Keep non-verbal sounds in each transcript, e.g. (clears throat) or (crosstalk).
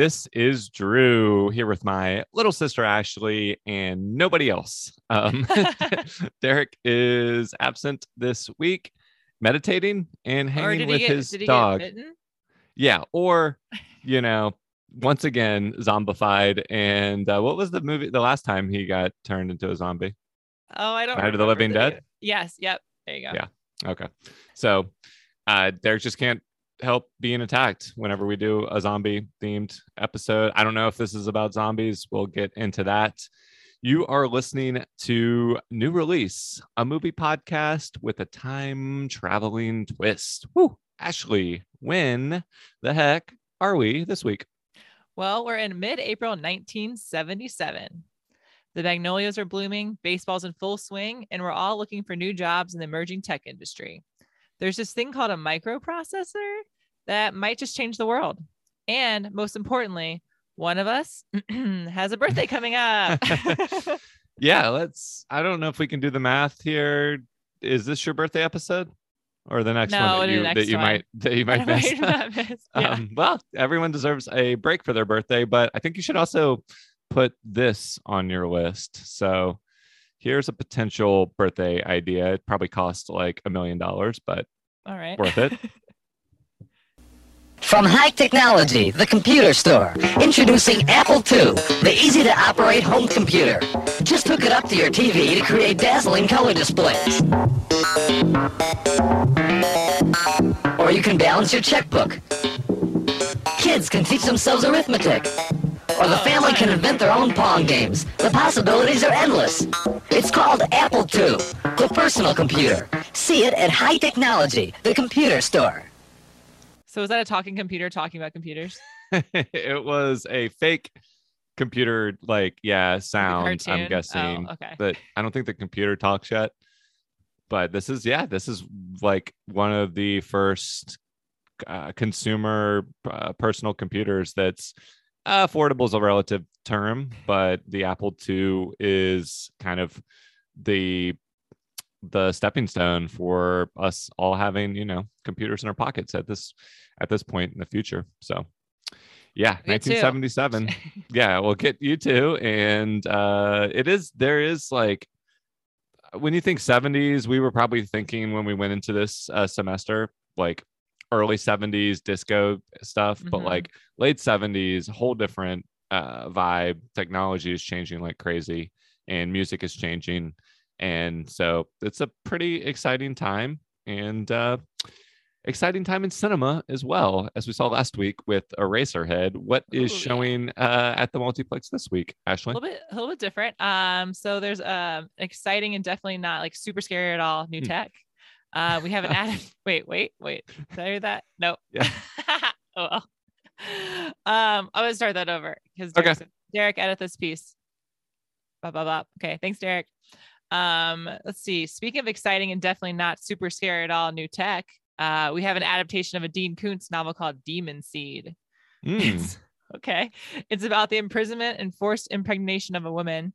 This is Drew here with my little sister Ashley and nobody else. Um, (laughs) (laughs) Derek is absent this week, meditating and hanging with get, his dog. Yeah, or you know, once again zombified. And uh, what was the movie? The last time he got turned into a zombie? Oh, I don't. Night of the Living Dead? Yes. Yep. There you go. Yeah. Okay, so uh, Derek just can't help being attacked whenever we do a zombie themed episode. I don't know if this is about zombies. We'll get into that. You are listening to New Release, a movie podcast with a time traveling twist. Woo! Ashley, when the heck are we this week? Well, we're in mid-April 1977. The magnolias are blooming, baseball's in full swing, and we're all looking for new jobs in the emerging tech industry. There's this thing called a microprocessor that might just change the world. And most importantly, one of us (clears throat) has a birthday coming up. (laughs) yeah, let's. I don't know if we can do the math here. Is this your birthday episode? Or the next No, one that you that you one. might that you (laughs) might miss. miss. Yeah. (laughs) Um, well, everyone deserves a break for their birthday, but I think you should also put this on your list. So here's a potential birthday idea. It probably costs like a million dollars, but all right. worth it. (laughs) From High Technology, the computer store, introducing Apple II, the easy-to-operate home computer. Just hook it up to your TV to create dazzling color displays. Or you can balance your checkbook. Kids can teach themselves arithmetic. Or the family can invent their own Pong games. The possibilities are endless. It's called Apple II, the personal computer. See it at High Technology, the computer store. So is that a talking computer talking about computers? (laughs) it was a fake computer, like yeah, sound. I'm guessing, Oh, okay. but I don't think the computer talks yet. But this is yeah, this is like one of the first uh, consumer uh, personal computers that's uh, affordable is a relative term, but the Apple II is kind of the the stepping stone for us all having you know computers in our pockets at this at this point in the future. So yeah, Me too. 1977. (laughs) yeah, we'll get you too. And uh it is there is like when you think 70s, we were probably thinking when we went into this uh, semester, like early 70s disco stuff, but Mhm. like late 70s, whole different uh vibe. Technology is changing like crazy and music is changing. And so it's a pretty exciting time and uh exciting time in cinema as well as we saw last week with Eraserhead. What is Ooh, yeah. showing uh, at the multiplex this week, Ashley? a little bit a little bit different. Um, so there's um exciting and definitely not like super scary at all new Hmm. tech. Uh, we have an (laughs) added. wait, wait, wait. Did I hear that? No. Yeah. (laughs) oh well. Um, I'm gonna start that over because Okay. Derek, Derek, edit this piece. Bop, bop, bop. Okay, thanks, Derek. Um, let's see. Speaking of exciting and definitely not super scary at all, new tech. Uh, we have an adaptation of a Dean Koontz novel called Demon Seed. Mm, (laughs) It's- okay. It's about the imprisonment and forced impregnation of a woman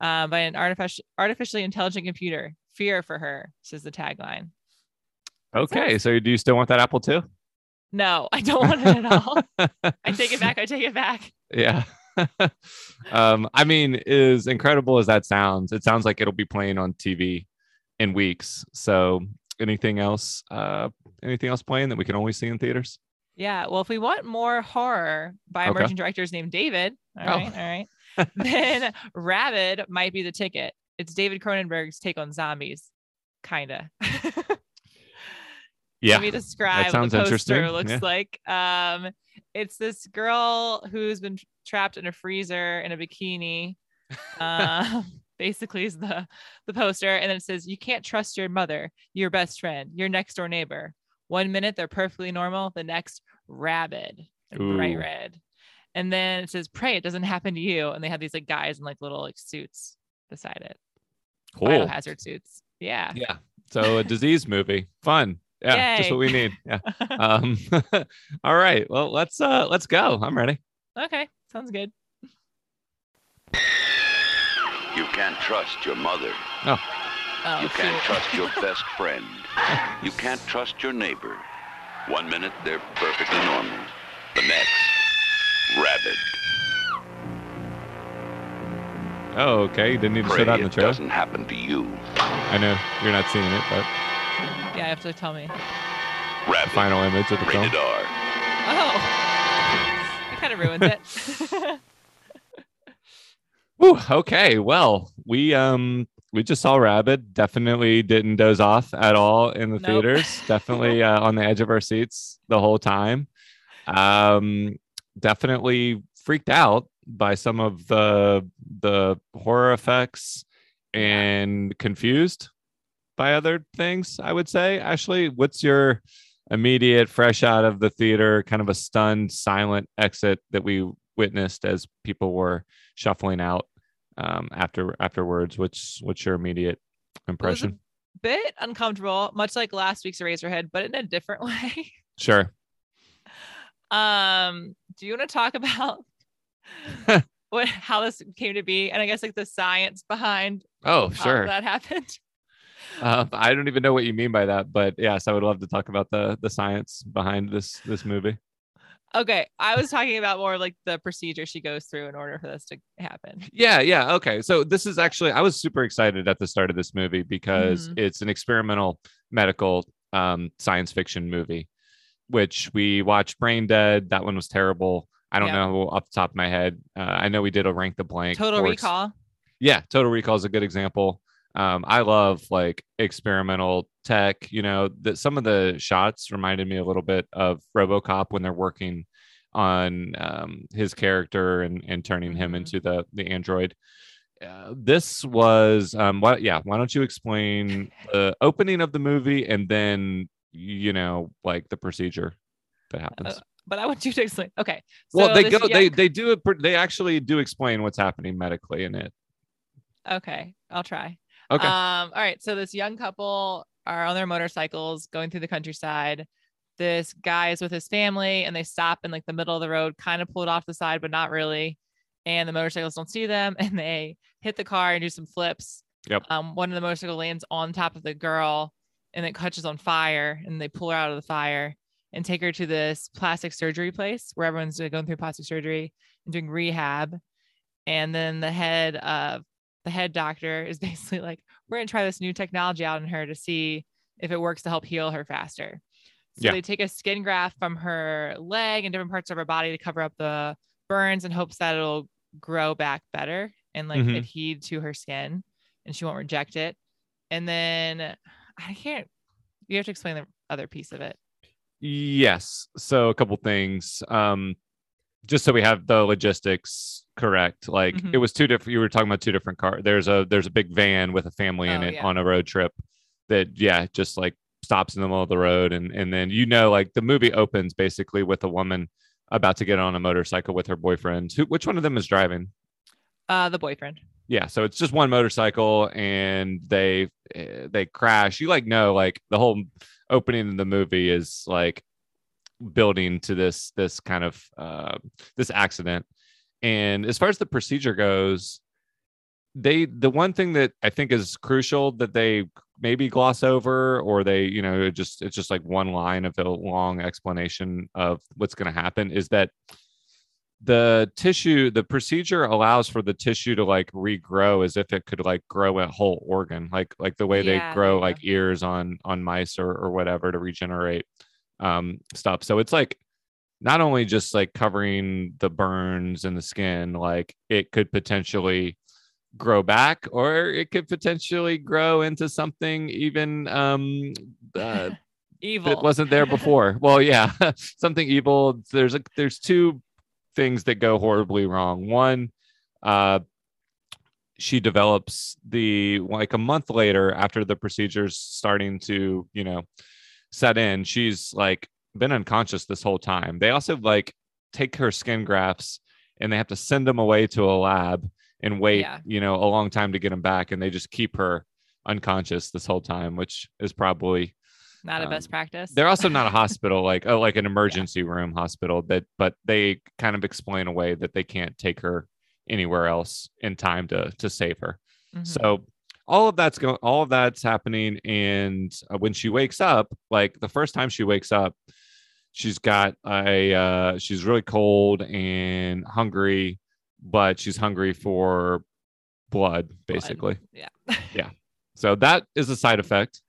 uh, by an artificial, artificially intelligent computer. Fear for her, says the tagline. Okay, so do you still want that Apple II? No, I don't want it at all. (laughs) I take it back. I take it back. Yeah. (laughs) um, I mean, as incredible as that sounds, it sounds like it'll be playing on TV in weeks. So anything else? Uh, anything else playing that we can only see in theaters? Yeah. Well, if we want more horror by Okay. emerging directors named David, all Oh. right, all right, (laughs) then Rabid might be the ticket. It's David Cronenberg's take on zombies, kinda. Yeah. Let me describe what the poster looks Yeah. like. Um, it's this girl who's been trapped in a freezer in a bikini. (laughs) Um, basically, is the the poster, and then it says, "You can't trust your mother, your best friend, your next door neighbor. One minute they're perfectly normal, the next rabid and bright red." And then it says, "Pray it doesn't happen to you." And they have these like guys in like little like suits beside it, Cool. biohazard suits. Yeah. Yeah. So a disease movie. Fun. Yeah. Just what we need. Yeah. (laughs) Um, (laughs) all right. Well, let's uh let's go. I'm ready. okay, sounds good. You can't trust your mother. Oh. Oh, You can't shoot. trust your (laughs) best friend. You can't trust your neighbor. One minute they're perfectly normal. The next, Rabid. Oh, okay. You didn't need to Pray show that in the it trailer. doesn't happen to you. I know you're not seeing it, but Yeah, you have to tell me. the Rabid. final image of the film. Rated R. Oh, it kind of ruins it. (laughs) Whew, okay, well, we um we just saw Rabid. Definitely didn't doze off at all in the Nope. theaters. Definitely (laughs) uh, on the edge of our seats the whole time. Um, definitely freaked out by some of the the horror effects and confused by other things. I would say. Ashley, what's your immediate, fresh out of the theater, kind of a stunned, silent exit that we witnessed as people were shuffling out um, after afterwards. What's what's your immediate impression? Bit uncomfortable, much like last week's Eraserhead, but in a different (laughs) way. Sure. Um, do you want to talk about (laughs) what how this came to be, and I guess like the science behind Oh, how sure. that happened? Uh, I don't even know what you mean by that, but yes, I would love to talk about the the science behind this this movie. Okay, I was talking about more like the procedure she goes through in order for this to happen. Yeah, yeah. Okay. So this is actually I was super excited at the start of this movie because Mhm. it's an experimental medical um science fiction movie, which we watched Brain Dead. That one was terrible. I don't Yeah. know off the top of my head. Uh, I know we did a rank the blank. Total Recall. Yeah, Total Recall is a good example. Um, I love like experimental tech. You know, that some of the shots reminded me a little bit of RoboCop when they're working on um, his character and and turning him Mhm. into the the android. Uh, this was um what yeah why don't you explain the opening of the movie and then you know like the procedure that happens But I want you to explain. Okay. well they this go they they do they actually do explain what's happening medically in it Okay, I'll try. Okay Um, all right. So this young couple are on their motorcycles going through the countryside. This guy is with his family and they stop in like the middle of the road, kind of pulled off the side, but not really. And the motorcycles don't see them (laughs) and they hit the car and do some flips. Yep. Um, one of the motorcycle lands on top of the girl and it catches on fire and they pull her out of the fire and take her to this plastic surgery place where everyone's going through plastic surgery and doing rehab. And then the head of the head doctor is (laughs) basically like, we're going to try this new technology out on her to see if it works to help heal her faster. So Yeah. they take a skin graft from her leg and different parts of her body to cover up the burns in hopes that it'll grow back better and like Mhm. adhere to her skin and she won't reject it. And then I can't, you have to explain the other piece of it. Yes. So a couple things. Um, just so we have the logistics correct. Like Mhm. it was two different. You were talking about two different cars. There's a there's a big van with a family in Oh, it yeah. on a road trip. That yeah, just like stops in the middle of the road, and and then you know like the movie opens basically with a woman about to get on a motorcycle with her boyfriend. Who which one of them is driving? Uh, the boyfriend. yeah so it's just one motorcycle and they eh, they crash you like know like the whole opening of the movie is like building to this this kind of uh this accident and as far as the procedure goes they the one thing that i think is crucial that they maybe gloss over or they you know it just it's just like one line of a long explanation of what's going to happen is that the tissue the procedure allows for the tissue to like regrow as if it could like grow a whole organ like like the way Yeah, they grow you like ears on on mice or, or whatever to regenerate um stuff. So it's like not only just like covering the burns and the skin like it could potentially grow back or it could potentially grow into something even um uh, (laughs) Evil. that wasn't there before. (laughs) well, yeah, (laughs) something evil. There's a there's two things that go horribly wrong. One, uh, she develops the like a month later after the procedures starting to you know set in. She's like been unconscious this whole time. They also like take her skin grafts and they have to send them away to a lab and wait Yeah. you know a long time to get them back and they just keep her unconscious this whole time which is probably Not a um, best practice. they're also not a (laughs) hospital like oh like an emergency room hospital that but they kind of explain away that they can't take her anywhere else in time to to save her Mhm. so all of that's going all of that's happening and uh, when she wakes up like the first time she wakes up she's got a uh, she's really cold and hungry, but she's hungry for blood, basically. Yeah. (laughs) Yeah. So that is a side effect.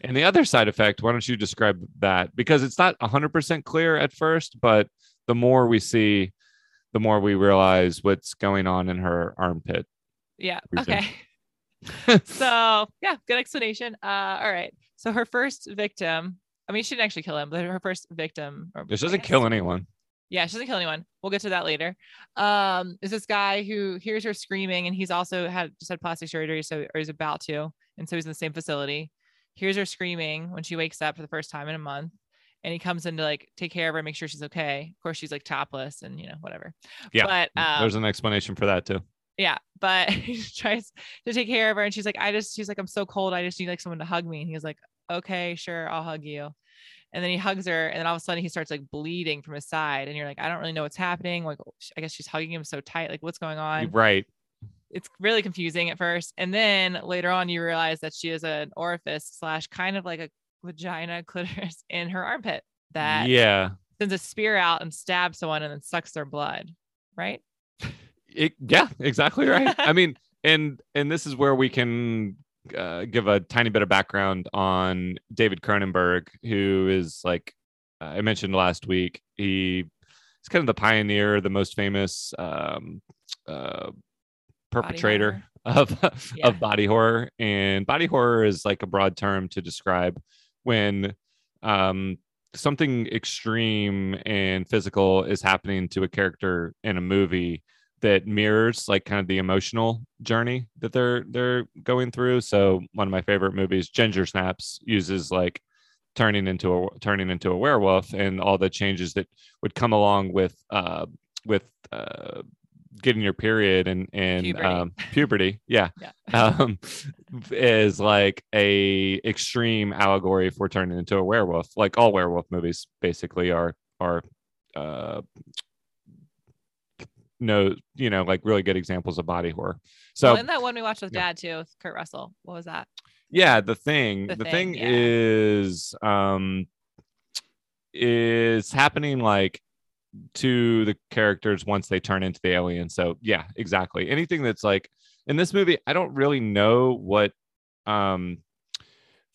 And the other side effect, why don't you describe that? Because it's not 100% clear at first, but the more we see, the more we realize what's going on in her armpit. Yeah. Region. Okay. (laughs) so yeah, good explanation. Uh, all right. So her first victim. I mean, she didn't actually kill him, but her first victim. Or This doesn't kill anyone. Yeah, she doesn't kill anyone. We'll get to that later. Um, is this guy who hears her screaming, and he's also had just had plastic surgery, so or he's about to, and so he's in the same facility. Hears her screaming when she wakes up for the first time in a month, and he comes in to like take care of her, make sure she's okay. Of course, she's like topless and you know whatever. Yeah, But um, There's an explanation for that too. yeah, but (laughs) he tries to take care of her, and she's like, I just, she's like, I'm so cold, I just need like someone to hug me. And he's like, Okay, sure, I'll hug you. And then he hugs her, and then all of a sudden he starts like bleeding from his side, and you're like, I don't really know what's happening. Like, oh, I guess she's hugging him so tight. Like, what's going on? Right. It's really confusing at first, and then later on you realize that she is an orifice slash kind of like a vagina (laughs) clitoris in her armpit that yeah. sends a spear out and stabs someone and then sucks their blood. Right? It, yeah, exactly right. (laughs) I mean, and and this is where we can uh, give a tiny bit of background on David Cronenberg, who is like uh, I mentioned last week. He is kind of the pioneer, the most famous um, uh, perpetrator (laughs) of Yeah. of body horror, and body horror is like a broad term to describe when um, something extreme and physical is happening to a character in a movie that mirrors like kind of the emotional journey that they're they're going through. So one of my favorite movies, Ginger Snaps, uses like turning into a turning into a werewolf and all the changes that would come along with uh with uh getting your period and and Puberty. um puberty (laughs) yeah Yeah. um is like a extreme allegory for turning into a werewolf like all werewolf movies basically are are uh no you know like really good examples of body horror so well, in that one we watched with yeah. dad too, with Kurt Russell. What was that? yeah the thing The the, Thing, thing, yeah. is um is happening like to the characters once they turn into the alien so yeah exactly anything that's like in this movie i don't really know what um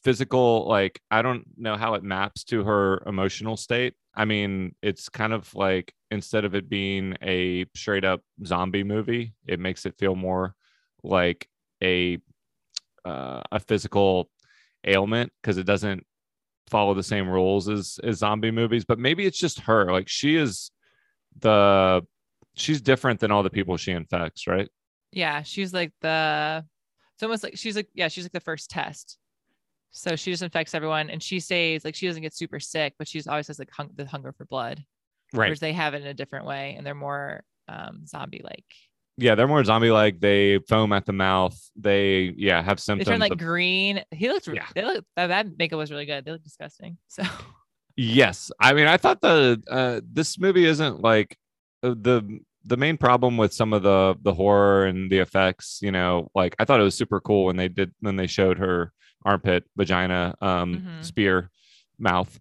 physical like i don't know how it maps to her emotional state i mean it's kind of like instead of it being a straight up zombie movie it makes it feel more like a uh, a physical ailment because it doesn't follow the same rules as as zombie movies but maybe it's just her like she is the she's different than all the people she infects right Yeah, she's like the. It's almost like she's like yeah, she's like the first test. So she just infects everyone, and she stays like she doesn't get super sick, but she's always has like hung- the hunger for blood. Whereas they have it in a different way, and they're more um, zombie like. yeah they're more zombie like they foam at the mouth they yeah have symptoms. They turn like of- green. He looks. Yeah. They look. That, that makeup was really good. They look disgusting. So Yes, I mean, I thought the uh, this movie isn't like uh, the the main problem with some of the the horror and the effects. You know, like I thought it was super cool when they did when they showed her armpit, vagina, um, Mhm. spear, mouth.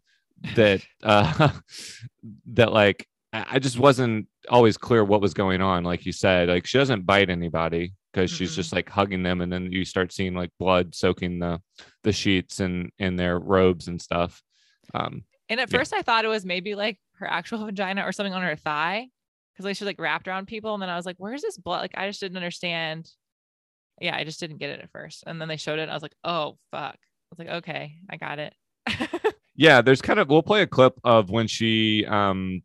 That uh, (laughs) that like I just wasn't always clear what was going on. Like you said, like she doesn't bite anybody because she's Mm-mm. just like hugging them, and then you start seeing like blood soaking the the sheets and in their robes and stuff. Um, And at Yeah. first, I thought it was maybe like her actual (laughs) vagina or something on her thigh, because like she's like wrapped around people. And then I was like, "Where's this blood?" Like I just didn't understand. Yeah, I just didn't get it at first. And then they showed it. And I was like, "Oh fuck!" I was like, "Okay, I got it." (laughs) yeah there's kind of we'll play a clip of when she um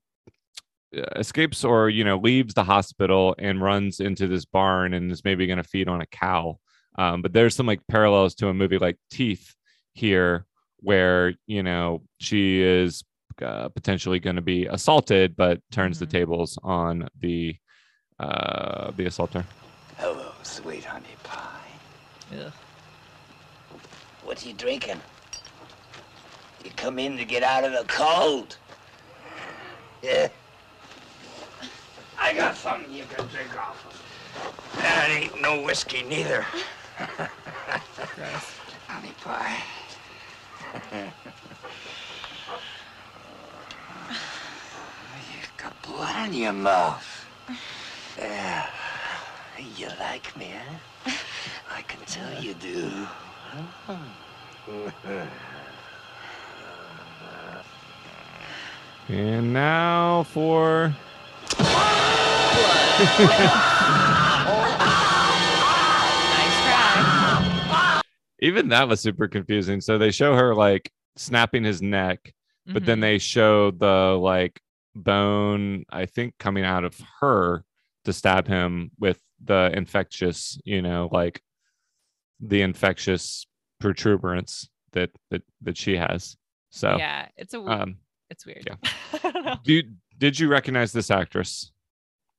uh, escapes or you know leaves the hospital and runs into this barn and is maybe going to feed on a cow um but there's some like parallels to a movie like teeth here where you know she is uh, potentially going to be assaulted but turns Mhm. the tables on the uh the assaulter Hello, sweet honey pie. Yeah. What are you drinking? You come in to get out of the cold. Yeah. I got something you can drink off of. That ain't no whiskey neither. Honey pie. you got blood in your mouth. Yeah. You like me, huh? I can tell you do. And now for (laughs) even that was super confusing. So they show her like snapping his neck, but then Mhm. they show the like bone, I think, coming out of her to stab him with the infectious, you know, like the infectious protuberance that that that she has. So, yeah, it's a um, it's weird. yeah. (laughs) Do you, did you recognize this actress?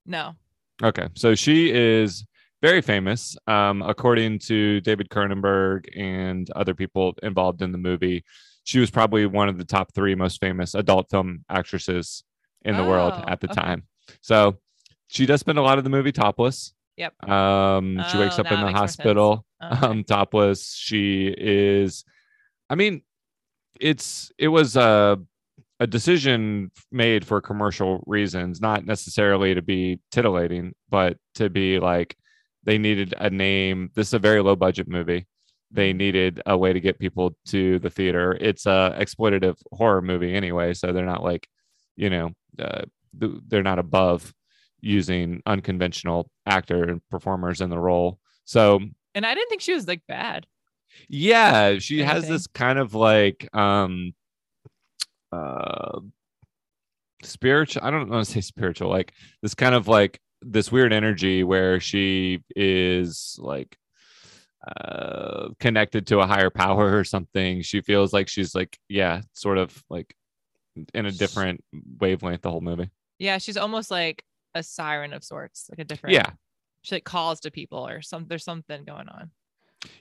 No. Okay, so she is very famous, um, according to David Cronenberg and other people involved in the movie. She was probably one of the top three most famous adult film actresses in the world Oh, at the okay. time. So she does spend a lot of the movie topless. Yep. Um, she wakes Oh, up in the it makes more sense. hospital, (laughs) Okay. um, topless. She is, I mean, it's it was a a decision made for commercial reasons, not necessarily to be titillating, but to be like they needed a name. This is a very low budget movie. They Mm-hmm. needed a way to get people to the theater. It's a exploitative horror movie anyway, so they're not like, you know, uh, they're not above using unconventional actor and performers in the role. So And I didn't think she was like bad. yeah, she has this kind of like um uh spiritual I don't want to say spiritual, like this kind of like this weird energy where she is like uh connected to a higher power or something. She feels like she's like yeah, sort of like in a different wavelength the whole movie. Yeah, she's almost like a siren of sorts, like a different. Yeah. She like calls to people or some. There's something going on.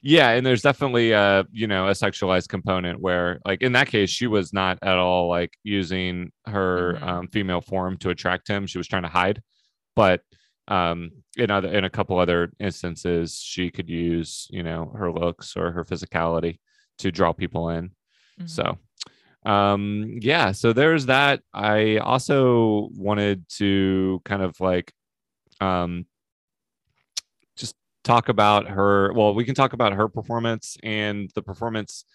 Yeah, and there's definitely a you know a sexualized component where like in that case she was not at all like using her Mhm. um, female form to attract him. She was trying to hide, but um in other in a couple other instances she could use you know her looks or her physicality to draw people in. Mhm. So um yeah, so there's that. I also wanted to kind of like um talk about her well we can talk about her performance and the performance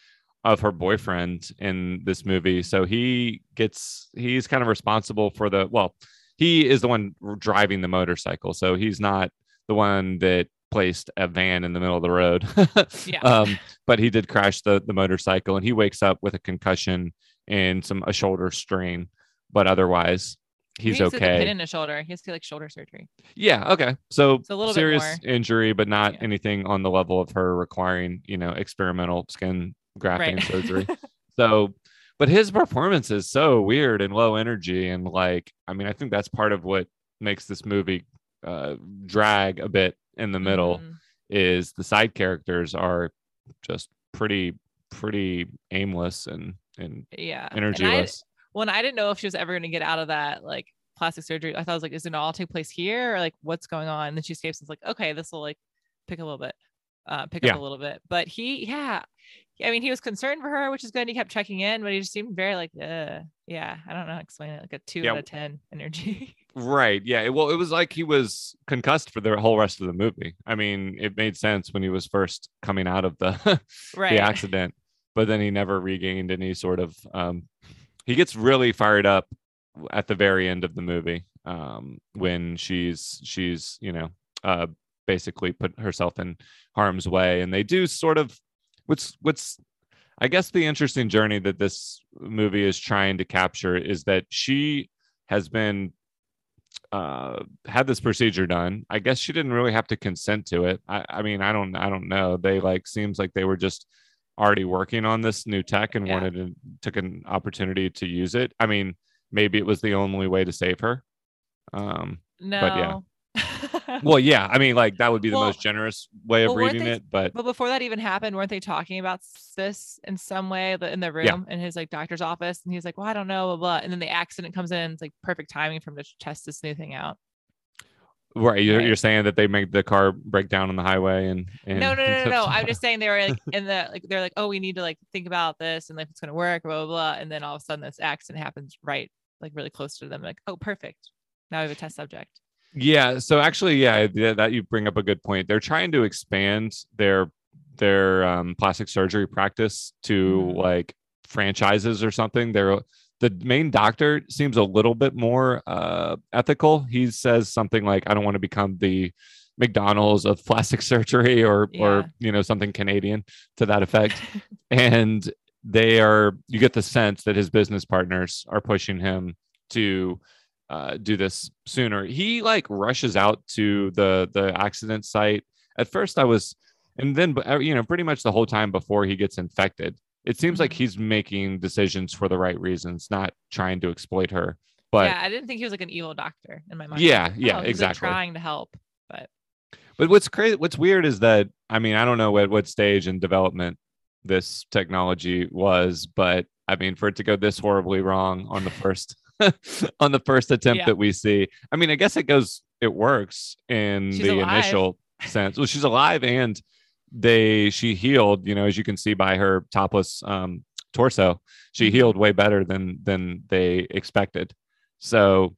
of her boyfriend in this movie. So he gets he's kind of responsible for the well he is the one driving the motorcycle. So he's not the one that placed a van in the middle of the road. (laughs) Yeah. um but he did crash the the motorcycle and he wakes up with a concussion and some a shoulder strain. But otherwise He's okay pin in his shoulder. He has to like shoulder surgery. yeah. Okay. So It's a little bit serious injury, but not Yeah. anything on the level of her requiring, you know, experimental skin grafting Right. surgery. (laughs) So, but his performance is so weird and low energy, and like, I mean, I think that's part of what makes this movie uh, drag a bit in the middle. Mhm. Is the side characters are just pretty, pretty aimless and and Yeah. Energyless. And I didn't know if she was ever going to get out of that like plastic surgery. I thought it was like, is it all take place here or like what's going on? And then she escapes. And it's like, okay, this will like pick a little bit, uh, pick Yeah. up a little bit. But he, yeah, I mean, he was concerned for her, which is good. He kept checking in, but he just seemed very like, uh, yeah, I don't know, how to explain it, like a two Yeah. out of ten energy. (laughs) Right. Yeah. Well, it was like he was concussed for the whole rest of the movie. I mean, it made sense when he was first coming out of the (laughs) right. the accident, but then he never regained any sort of. Um, he gets really fired up at the very end of the movie um, when she's she's you know uh, basically put herself in harm's way, and they do sort of what's what's I guess the interesting journey that this movie is trying to capture is that she has been uh had this procedure done. I guess she didn't really have to consent to it. I i mean i don't i don't know. They like seems like they were just already working on this new tech and Yeah. wanted to took an opportunity to use it i mean maybe it was the only way to save her um no. but yeah. (laughs) well yeah i mean like that would be the Well- most generous way of well, reading they- it but But before that even happened, weren't they talking about this in some way in the room Yeah. in his like doctor's office? And he's like, "Well, I don't know, blah blah." And then the accident comes in. It's like perfect timing for him to test this new thing out. Right you're, Right. you're saying that they make the car break down on the highway and, and No, no, no, no, no. I'm just (laughs) saying they were like in the like they're like, "Oh, we need to like think about this and if it's gonna work, blah blah blah." And then all of a sudden, this accident happens right like really close to them. Like, oh, perfect. Now we have a test subject. Yeah. So actually, yeah, th- that you bring up a good point. They're trying to expand their their um, plastic surgery practice to Mhm. like franchises or something. They're the main doctor seems a little bit more uh, ethical. He says something like, "I don't want to become the McDonald's of plastic (laughs) surgery," or Yeah. or you know something Canadian to that effect. and they are you get the sense that his business partners are pushing him to uh, do this sooner he like rushes out to the the accident site at first i was and then you know pretty much the whole time before he gets infected it seems like Mhm. he's making decisions for the right reasons not trying to exploit her but yeah, I didn't think he was like an evil doctor in my mind. Yeah, I was like, yeah, oh, exactly. trying to help, but But what's crazy, what's weird is that I mean, I don't know at what stage in development this technology was, but I mean, for it to go this horribly wrong on the first (laughs) on the first attempt Yeah. that we see, I mean, I guess it goes, it works in She's the alive. initial sense. Well, she's alive and they she healed, you know, as you can see by her topless um torso, she Mhm. healed way better than than they expected. So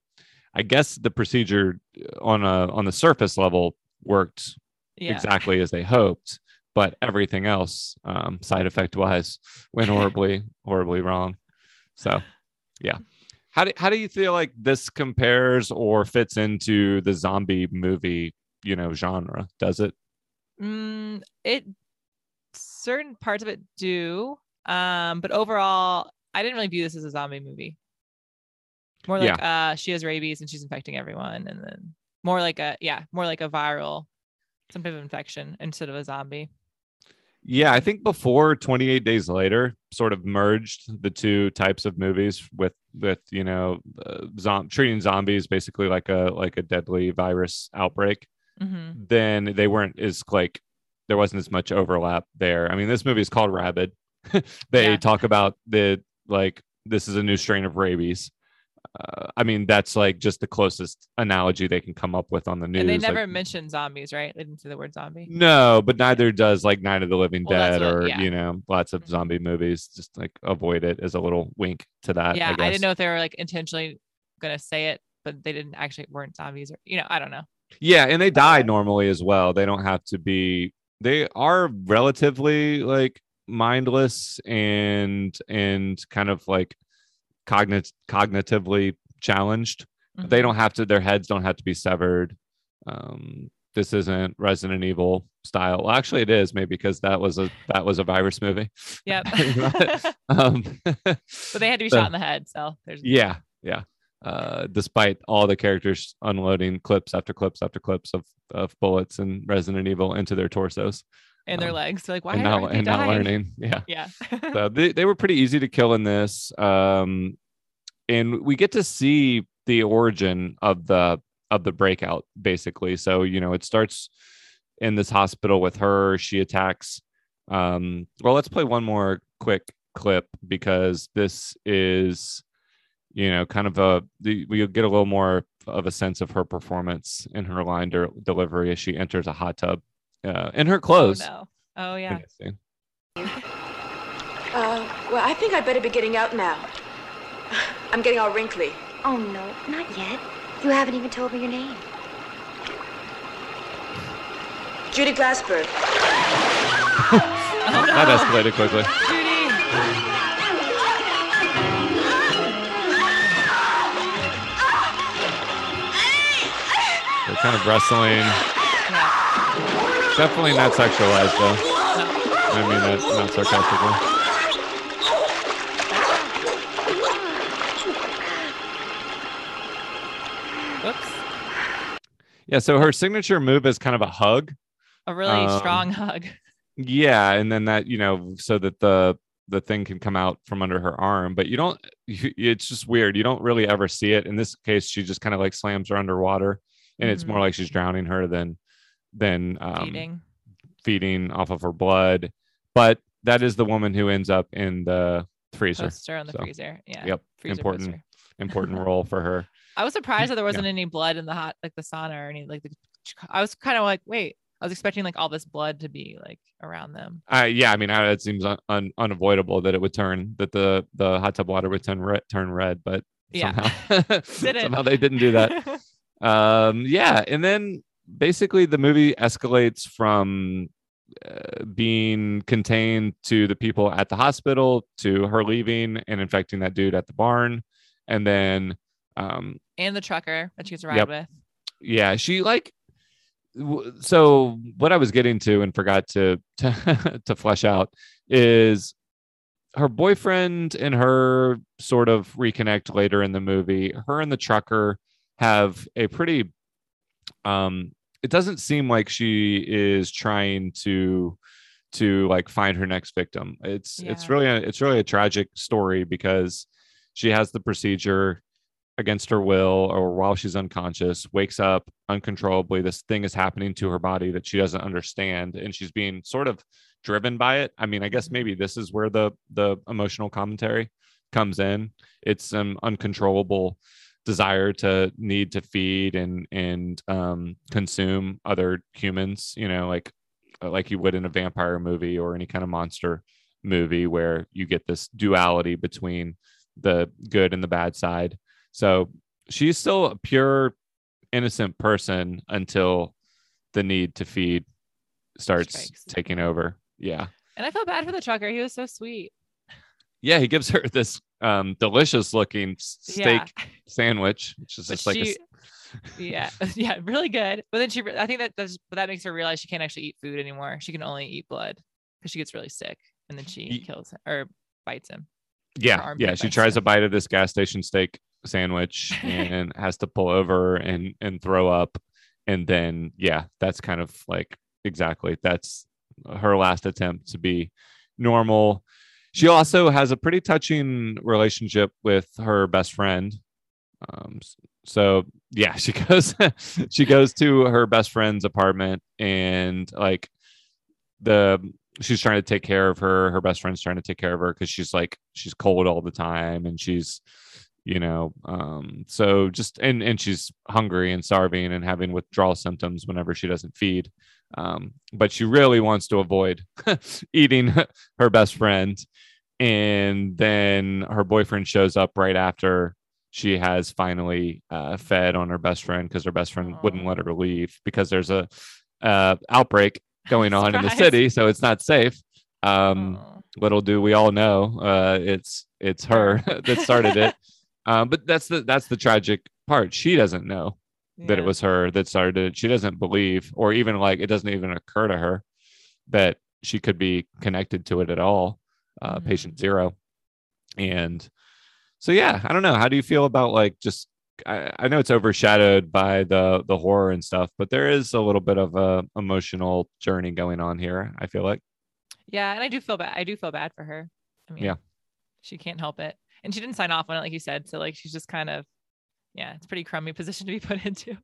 I guess the procedure on a on the surface level worked yeah. exactly as they hoped, but everything else, um, side effect wise, (laughs) went (laughs) horribly, horribly wrong. So, yeah. How do how do you feel like this compares or fits into the zombie movie, you know, genre? Does it? Mm, it certain parts of it do, um, but overall, I didn't really view this as a zombie movie. More like uh, she has rabies and she's infecting everyone, and then more like a yeah, more like a viral, some type of infection instead of a zombie. Yeah, I think before 28 Days Later sort of merged the two types of movies with with you know uh, zom- treating zombies basically like a like a deadly virus outbreak. Hmm then they weren't as like there wasn't as much overlap there. I mean, this movie is called Rabid. (laughs) they Yeah. talk about the like this is a new strain of rabies. Uh, I mean, that's like just the closest analogy they can come up with on the news. And they like- never mentioned zombies, right? They didn't say the word zombie. no, but neither does like Night of the Living Well, Dead what- or yeah. you know lots of Mhm. zombie movies. Just like avoid it as a little wink to that. yeah, I, I, didn't know if they were like intentionally gonna say it, but they didn't actually weren't zombies or you know, I don't know. Yeah, and they die normally as well. They don't have to be. They are relatively like mindless and and kind of like cognit cognitively challenged. But they don't have to. Their heads don't have to be severed. Um, this isn't Resident Evil style. Well, actually, it is maybe because that was a that was a virus movie. Yep. (laughs) (laughs) Um, (laughs) but they had to be So- shot in the head, so there's yeah, yeah. Uh, despite all the characters unloading clips after clips after clips of, of bullets and Resident Evil into their torsos and their um, legs. They're like, why and they and not learning. (laughs) Yeah. Yeah. So they, they were pretty easy to kill in this. Um, and we get to see the origin of the of the breakout basically. So, you know, it starts in this hospital with her. She attacks. Um, well, let's play one more quick clip because this is, you know, kind of a the, we get a little more of a sense of her performance in her line de- delivery as she enters a hot tub uh, in her oh clothes. no. Oh yeah. in this. Uh, well, I think I'd better be getting out now. (sighs) I'm getting all wrinkly. Oh, no, not yet. You haven't even told me your name. Judy Glassberg. (laughs) Oh, no. That escalated quickly. Judy. Kind of wrestling. Yeah. Definitely not sexualized though. No. I mean that not sarcastically. Whoops. Yeah, so her signature move is kind of a hug. A really Um, strong hug. Yeah, and then that, you know, so that the the thing can come out from under her arm, but you don't (laughs) it's just weird. You don't really ever see it. In this case, she just kind of like slams her underwater and it's Mhm. more like she's drowning her than than um, Feeding. feeding off of her blood. But that is the woman who ends up in the freezer. Poster on the so, freezer. Yeah. Yep, Freezer important. poster. Important role for her. (laughs) I was surprised that there wasn't any blood in the hot, like the sauna or any, like the. I was kind of like, wait, I was expecting like all this blood to be like around them. Uh, yeah, I mean, I, it seems un, un, unavoidable that it would turn that the the hot tub water would turn red, turn red, but Yeah. Somehow, (laughs) somehow they didn't do that. (laughs) um yeah and then basically the movie escalates from uh, being contained to the people at the hospital to her leaving and infecting that dude at the barn and then um and the trucker that she gets a ride Yep. with. yeah she like w- so what i was getting to and forgot to to, (laughs) to flesh out is her boyfriend and her sort of reconnect later in the movie her and the trucker have a pretty um it doesn't seem like she is trying to to like find her next victim. It's it's really a, it's really a tragic story because she has the procedure against her will or while she's unconscious wakes up uncontrollably. This thing is happening to her body that she doesn't understand and she's being sort of driven by it. I mean i guess maybe this is where the the emotional commentary comes in. It's an uncontrollable desire to need to feed and and um consume other humans you know like like you would in a vampire movie or any kind of monster movie where you get this duality between the good and the bad side so she's still a pure innocent person until the need to feed starts Strikes. taking over yeah And I felt bad for the trucker. He was so sweet. yeah he gives her this um delicious looking steak Yeah. sandwich which is But just like a she- yeah, (laughs) yeah, really good. But then she, I think that does, but that makes her realize she can't actually eat food anymore. She can only eat blood because she gets really sick, and then she Ye- kills him or bites him. yeah yeah she tries a bite of this gas station steak sandwich and (laughs) has to pull over and and throw up and then yeah that's kind of like exactly that's her last attempt to be normal she also has a pretty touching relationship with her best friend. Um so yeah (laughs) she goes she goes to her best friend's apartment and like the she's trying to take care of her her best friend's trying to take care of her because she's like she's cold all the time and she's you know um so just and and she's hungry and starving and having withdrawal symptoms whenever she doesn't feed um but she really wants to avoid (laughs) eating (laughs) her best friend. And then her boyfriend shows up right after she has finally uh, fed on her best friend because her best friend wouldn't let her leave because there's a uh, outbreak going on in the (laughs) city so it's not safe. Um little do we all know uh it's it's her that started it. Um but that's the that's the tragic part. She doesn't know that it was her that started it she doesn't believe or even like it doesn't even occur to her that she could be connected to it at all uh Mhm. patient zero and so yeah i don't know how do you feel about like just I, I know it's overshadowed by the the horror and stuff but there is a little bit of a emotional journey going on here i feel like Yeah, and I do feel bad. I do feel bad for her. I mean, Yeah. she can't help it, and she didn't sign off on it, like you said. So like, she's just kind of, yeah, it's a pretty crummy (laughs) position to be put into.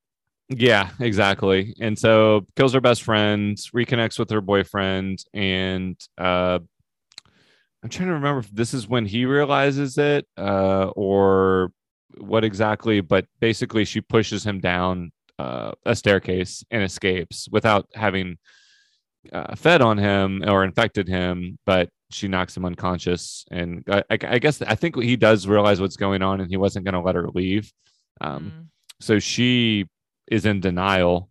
Yeah, exactly. And so kills her best friend, reconnects with her boyfriend, and uh I'm trying to remember if this is when he realizes it, uh, or what exactly, but basically she pushes him down uh, a staircase and escapes without having uh, fed on him or infected him, but she knocks him unconscious. And I, I guess I think he does realize what's going on, and he wasn't going to let her leave. Um, Mm. so she is in denial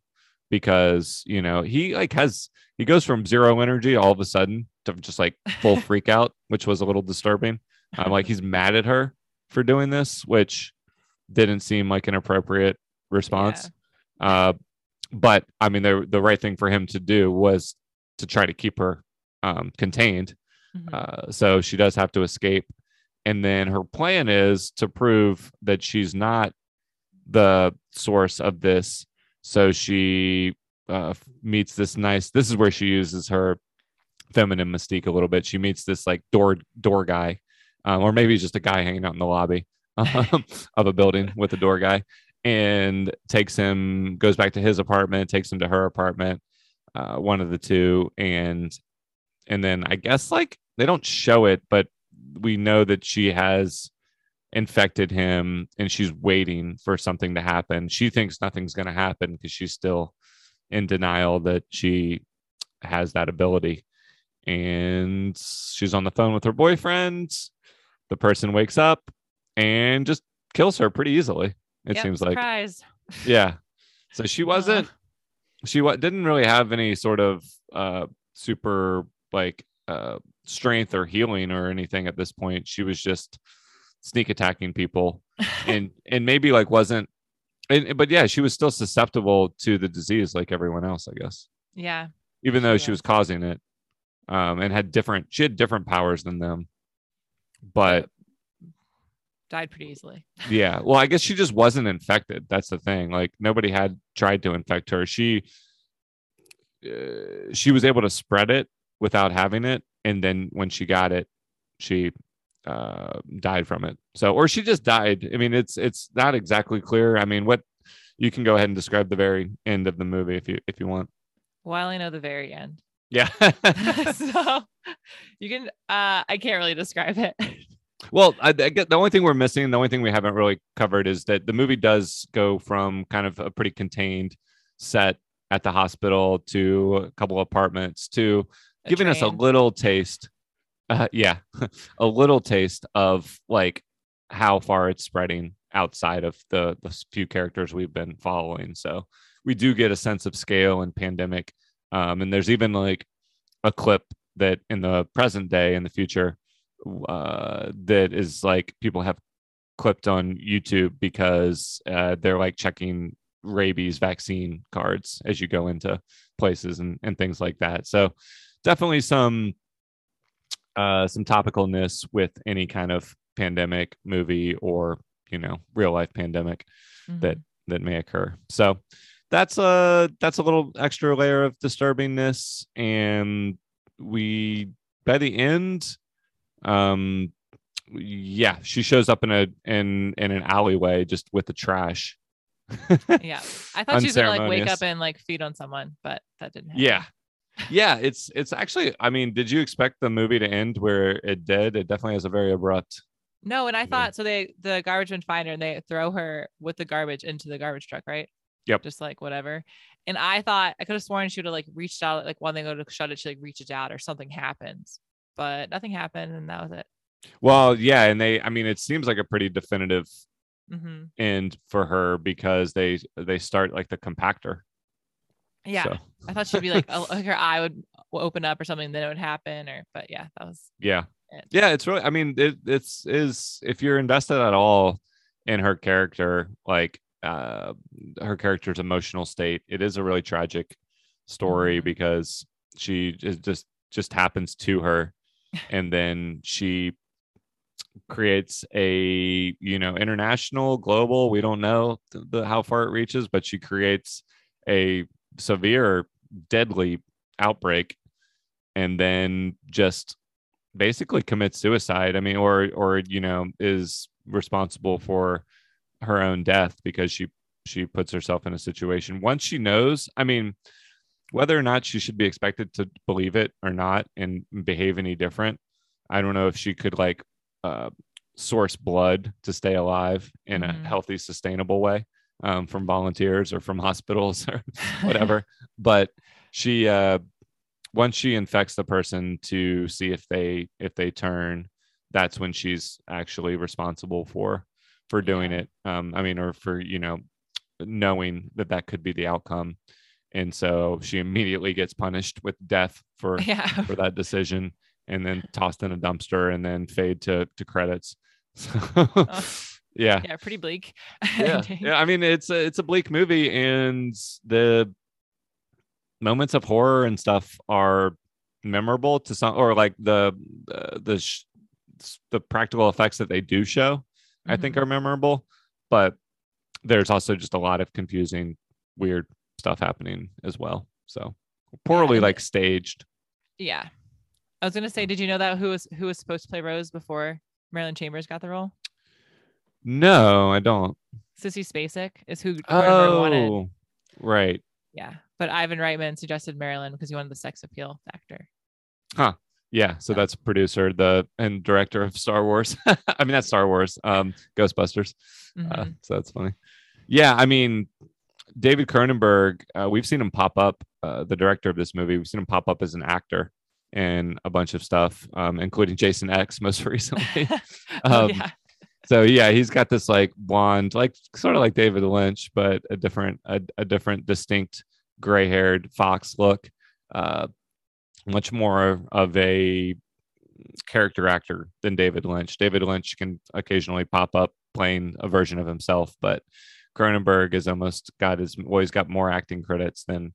because you know he like has he goes from zero energy all of a sudden to just like full (laughs) freak out which was a little disturbing i'm like he's mad at her for doing this which didn't seem like an appropriate response uh but i mean the the right thing for him to do was to try to keep her um contained Mhm. uh, so she does have to escape. And then her plan is to prove that she's not the source of this. So she uh, meets this nice. This is where she uses her feminine mystique a little bit. She meets this like door door guy, um, or maybe just a guy hanging out in the lobby (laughs) um, of a building with a door guy, and takes him goes back to his apartment, takes him to her apartment, uh, one of the two, and and then I guess like they don't show it, but we know that she has infected him and she's waiting for something to happen. She thinks nothing's going to happen because she's still in denial that she has that ability. And she's on the phone with her boyfriend. The person wakes up and just kills her pretty easily. It Yep, seems like surprise. yeah. So she (laughs) wasn't. She didn't really have any sort of uh super like uh strength or healing or anything at this point. She was just sneak attacking people (laughs) and and maybe like wasn't. And, but yeah, she was still susceptible to the disease like everyone else, I guess. yeah. Even though She she was. was causing it, um, and had different. She had different powers than them. But Died pretty easily. (laughs) yeah well i guess she just wasn't infected that's the thing like nobody had tried to infect her she uh, she was able to spread it without having it and then when she got it she uh died from it so or she just died i mean it's it's not exactly clear i mean what you can go ahead and describe the very end of the movie if you if you want Well, I know the very end. (laughs) yeah (laughs) so you can uh I can't really describe it. Well, I, I get the only thing we're missing, the only thing we haven't really covered is that the movie does go from kind of a pretty contained set at the hospital to a couple apartments to A giving us a little taste. Uh, yeah, (laughs) a little taste of like how far it's spreading outside of the the few characters we've been following. So we do get a sense of scale and pandemic. Um, and there's even like a clip that in the present day in the future uh, that is like people have clipped on YouTube because uh, they're like checking rabies vaccine cards as you go into places and, and things like that. So definitely some uh, some topicalness with any kind of pandemic movie or you know real life pandemic that Mhm. that may occur. So that's a that's a little extra layer of disturbingness, and we by the end, um, yeah, she shows up in a in in an alleyway just with the trash. (laughs) yeah. I thought she was gonna like wake up and like feed on someone, but that didn't happen. Yeah. Yeah, it's it's actually I mean, did you expect the movie to end where it did? It definitely has a very abrupt No, and I Yeah. thought so they the garbage men find her and they throw her with the garbage into the garbage truck, right? Yep. Just like whatever. And I thought I could have sworn she would have like reached out, like when they go to shut it, she like reaches out or something happens. But nothing happened and that was it. Well, yeah, and they I mean it seems like a pretty definitive hmm end for her because they they start like the compactor. Yeah. So, I thought she'd be like, oh, (laughs) like her eye would open up or something, then it would happen. Or but yeah, that was yeah. it. Yeah, it's really I mean it it's is if you're invested at all in her character, like uh her character's emotional state, it is a really tragic story Mhm. because she it just just happens to her (laughs) and then she creates a you know international global we don't know th- the, how far it reaches but she creates a severe deadly outbreak and then just basically commits suicide. I mean or or you know is responsible for her own death because she she puts herself in a situation. Once she knows i mean whether or not she should be expected to believe it or not and behave any different i don't know if she could like uh, source blood to stay alive in a Mhm. healthy sustainable way um, from volunteers or from (laughs) hospitals or (laughs) whatever. But she uh once she infects the person to see if they if they turn that's when she's actually responsible for for doing Yeah. it. Um i mean or for you know knowing that that could be the outcome. And so she immediately gets punished with death for (laughs) yeah. for that decision and then tossed in a dumpster and then fade to to credits. So yeah yeah, pretty bleak. (laughs) yeah, yeah. I mean, it's a it's a bleak movie, and the moments of horror and stuff are memorable to some, or like the the the, sh- the practical effects that they do show, I mm-hmm. think are memorable. But there's also just a lot of confusing, weird stuff happening as well. So poorly and like staged. Yeah. I was gonna say, mm. did you know that who was who was supposed to play Rose before Marilyn Chambers got the role? No, I don't. Sissy Spacek is who Cronenberg wanted. Oh, right. Yeah. But Ivan Reitman suggested Marilyn because he wanted the sex appeal factor. Huh. Yeah, so Yeah. that's producer, the and director of Star Wars. (laughs) I mean, that's Star Wars, um, Ghostbusters. Uh, Mhm. so that's funny. Yeah, I mean, David Cronenberg, uh, we've seen him pop up. Uh, the director of this movie, we've seen him pop up as an actor in a bunch of stuff, um, including Jason X most (laughs) recently. (laughs) oh um, yeah. So yeah, he's got this like wand, like sort of like David Lynch, but a different, a, a different, distinct gray-haired fox look. Uh, much more of a character actor than David Lynch. David Lynch can occasionally pop up playing a version of himself, but Cronenberg has almost got his always got more acting credits than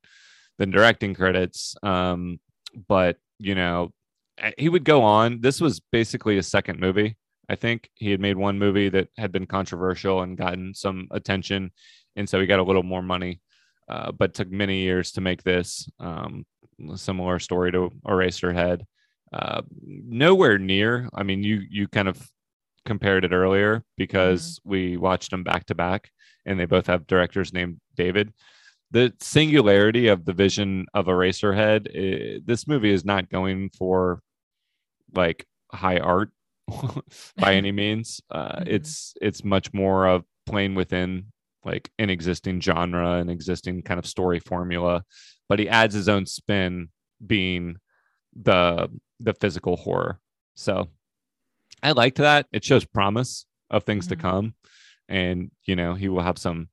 than directing credits. Um, but you know, eh, he would go on. This was basically a second movie. I think he had made one movie that had been controversial and gotten some attention, and so he got a little more money. Uh, but took many years to make this. Um, similar story to Eraserhead. Uh, nowhere near. I mean, you you kind of compared it earlier because mm-hmm. we watched them back to back, and they both have directors named David. The singularity of the vision of Eraserhead. It, eh, this movie is not going for like high art (laughs) by any means. Uh, mm-hmm. It's it's much more of playing within like an existing genre, an existing kind of story formula, but he adds his own spin, being the the physical horror. So I liked that. It shows promise of things mm-hmm. to come, and you know he will have some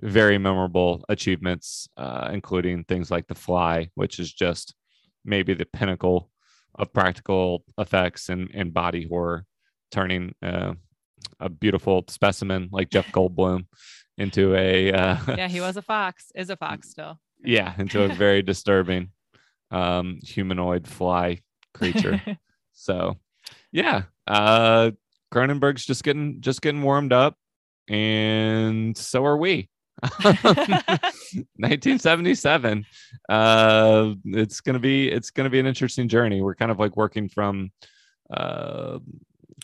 very memorable achievements, uh, including things like The Fly, which is just maybe the pinnacle of practical effects and, and body horror, turning uh, a beautiful specimen like Jeff Goldblum into a uh, yeah, he was a fox, is a fox still. (laughs) Yeah, into a very disturbing um, humanoid fly creature. (laughs) so, yeah, uh, Cronenberg's just getting just getting warmed up, and so are we. (laughs) 1977 uh it's gonna be it's gonna be an interesting journey. We're kind of like working from uh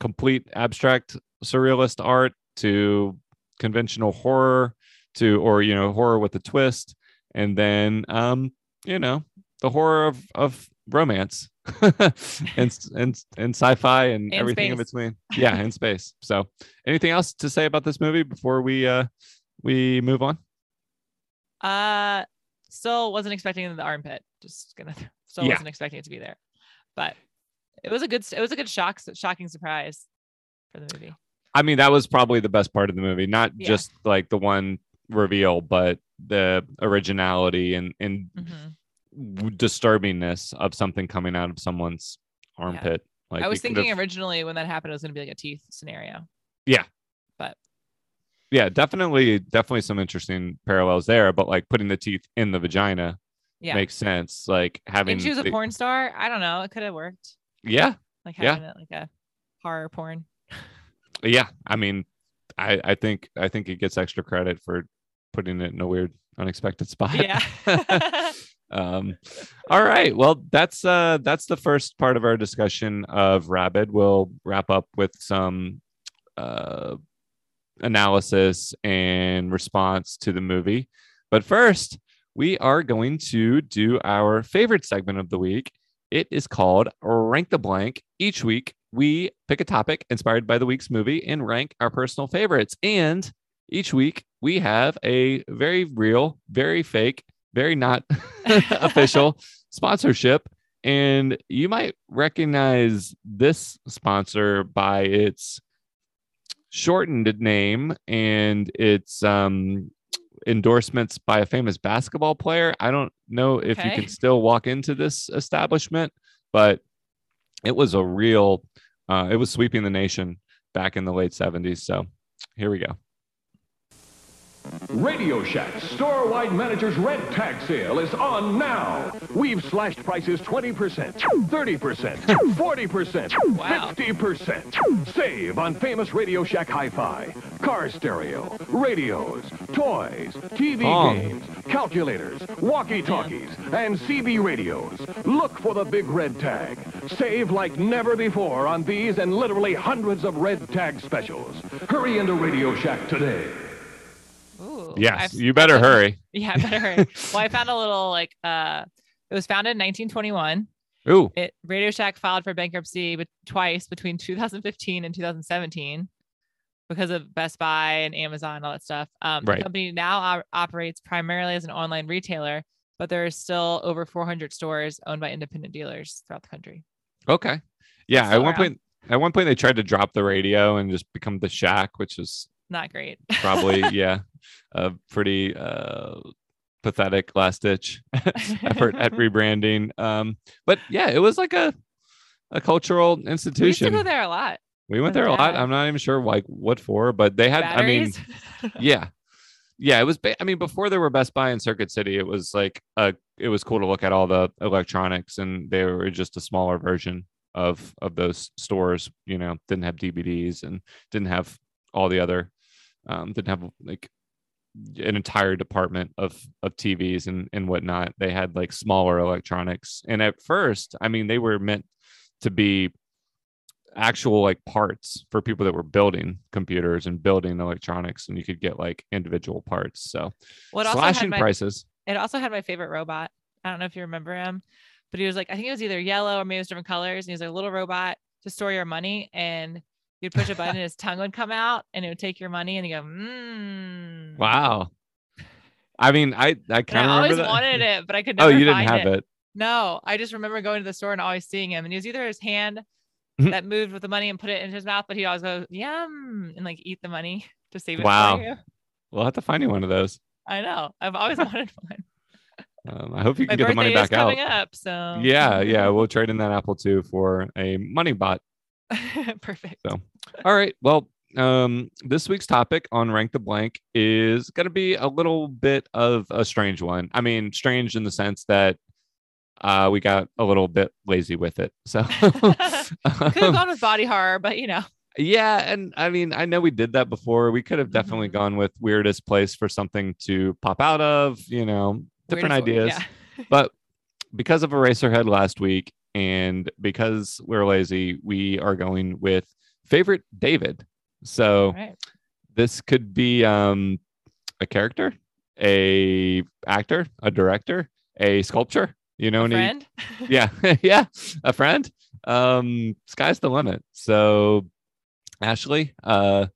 complete abstract surrealist art to conventional horror to or you know horror with a twist. And then um you know the horror of of romance (laughs) and, and and sci-fi and in everything space. in between. Yeah in space. So anything else to say about this movie before we uh we move on uh still wasn't expecting the armpit just gonna still yeah. wasn't expecting it to be there but it was a good it was a good shock shocking surprise for the movie I mean, that was probably the best part of the movie, not yeah. just like the one reveal, but the originality and and mm-hmm. disturbingness of something coming out of someone's armpit. Yeah. Like I was thinking originally when that happened, it was going to be like a teeth scenario. Yeah, but yeah, definitely, definitely some interesting parallels there. But like putting the teeth in the vagina yeah. makes sense. Like having and she was a the, porn star. I don't know. It could have worked. Yeah, like having yeah. it like a horror porn yeah, I mean, I I think I think it gets extra credit for putting it in a weird, unexpected spot. Yeah. (laughs) um all right well that's uh that's the first part of our discussion of rabid we'll wrap up with some uh analysis and response to the movie but first we are going to do our favorite segment of the week it is called rank the blank each week we pick a topic inspired by the week's movie and rank our personal favorites. And each week we have a very real, very fake, very not (laughs) official (laughs) sponsorship. And you might recognize this sponsor by its shortened name and its um, endorsements by a famous basketball player. I don't know if okay. you can still walk into this establishment, but it was a real uh, it was sweeping the nation back in the late 70s so here we go Radio Shack store-wide manager's red tag sale is on now. We've slashed prices 20%, 30%, 40%, wow. 50%. Save on famous Radio Shack hi-fi, car stereo, radios, toys, TV oh. games, calculators, walkie-talkies, and CB radios. Look for the big red tag. Save like never before on these and literally hundreds of red tag specials. Hurry into Radio Shack today. Yes, I've, you better hurry. (laughs) Yeah, better hurry. well, I found a little like uh it was founded in 1921. Ooh. It Radio Shack filed for bankruptcy but twice between 2015 and 2017 because of Best Buy and Amazon and all that stuff. Um, right. The company now operates primarily as an online retailer, but there are still over 400 stores owned by independent dealers throughout the country. Okay. Yeah, at one point At one point, they tried to drop the radio and just become the Shack, which is Not great. (laughs) probably yeah, a pretty uh, pathetic last ditch (laughs) effort at (laughs) rebranding. Um, but yeah, it was like a a cultural institution. we used to go there a lot. We went there a lot. I'm not even sure like what for, but they had. I mean, yeah, yeah. It was. Ba- I mean, before there were Best Buy in Circuit City, it was like uh It was cool to look at all the electronics, and they were just a smaller version of of those stores. You know, didn't have DVDs and didn't have all the other. Um, didn't have like an entire department of of TVs and and whatnot. They had like smaller electronics, and at first, I mean, they were meant to be actual like parts for people that were building computers and building electronics, and you could get like individual parts. So What also slashing my- prices. It also had my favorite robot. I don't know if you remember him, but he was like, I think it was either yellow or maybe it was different colors. And he was like a little robot to store your money. And you'd push a button and his tongue would come out and it would take your money and you go, mmm. Wow. I mean, I I kind of always that. wanted it, but I could (laughs) oh, never you didn't have it. No, I just remember going to the store and always seeing him. And he was either his hand Mhm. that moved with the money and put it in his mouth, but he'd always go, yum, and like eat the money (laughs) to save it Wow. for you. We'll have to find you one of those. I know. I've always (laughs) wanted one. Um, I hope you My can get the money back out. coming up. So Yeah, yeah. We'll trade in that Apple II for a money bot. (laughs) Perfect. So, all right. Well, um, this week's topic on Rank the Blank is going to be a little bit of a strange one. I mean, strange in the sense that uh, we got a little bit lazy with it. So, (laughs) Could have (laughs) gone with body horror, but you know, yeah. And I mean, I know we did that before. We could have definitely Mhm. gone with weirdest place for something to pop out of, you know, different weirdest- ideas Yeah. but because of Eraserhead last week and because we're lazy, we are going with favorite David. So right. this could be um, a character, a actor, a director, a sculpture. You know, A any- friend. (laughs) yeah, (laughs) yeah, a friend. Um, sky's the limit. So, Ashley, uh,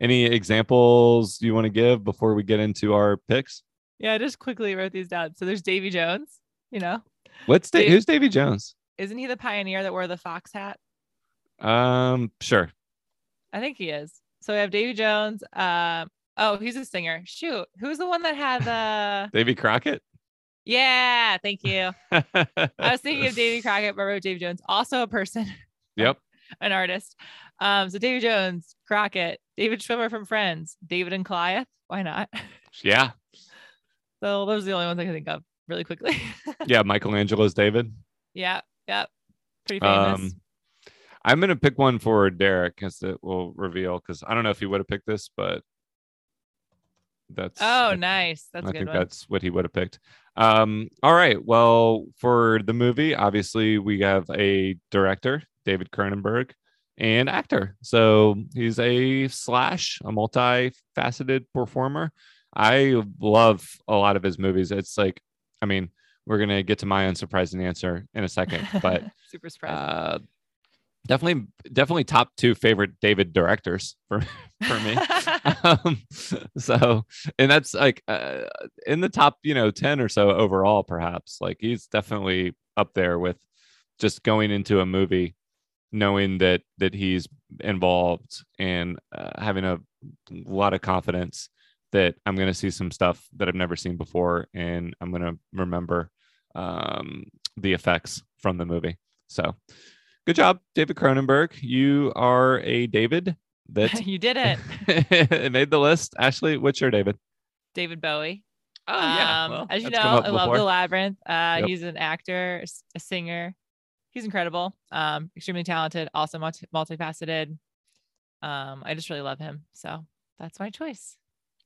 any examples you want to give before we get into our picks? yeah, I just quickly wrote these down. So there's Davy Jones, you know, What's da- Dave- who's Davy Jones? Isn't he the pioneer that wore the fox hat? Um, sure. I think he is. So we have Davy Jones. Um, oh, he's a singer. Shoot, who's the one that had the? (laughs) Davy Crockett. yeah, thank you. (laughs) I was thinking of Davy Crockett, but I wrote Davy Jones, also a person, (laughs) Yep. an artist. Um, so Davy Jones, Crockett, David Schwimmer from Friends, David and Goliath. Why not? Yeah. So those are the only ones I can think of really quickly. Yeah. Michelangelo's David. yeah, yeah, pretty famous. Um, I'm gonna pick one for Derek because it will reveal. Because I don't know if he would have picked this, but that's oh, I- nice. That's I a good think one. that's what he would have picked. Um, all right. Well, for the movie, obviously we have a director, David Cronenberg, and actor. So he's a slash, a multifaceted performer. I love a lot of his movies. It's like, I mean, we're gonna get to my unsurprising answer in a second, but (laughs) super surprised. uh, definitely, definitely top two favorite David directors for (laughs) for me. (laughs) um, so and that's like uh, in the top you know 10 or so overall perhaps like he's definitely up there with just going into a movie knowing that that he's involved and uh, having a lot of confidence that i'm going to see some stuff that i've never seen before and i'm going to remember um, the effects from the movie so good job david cronenberg you are a david that (laughs) you did it, it (laughs) made the list. Ashley, what's your David? David Bowie. Oh um, as you know, that's come I love. The Labyrinth. Uh, Yep. He's an actor, a singer. He's incredible. Um, extremely talented, also multi- multifaceted. Um, I just really love him. So that's my choice.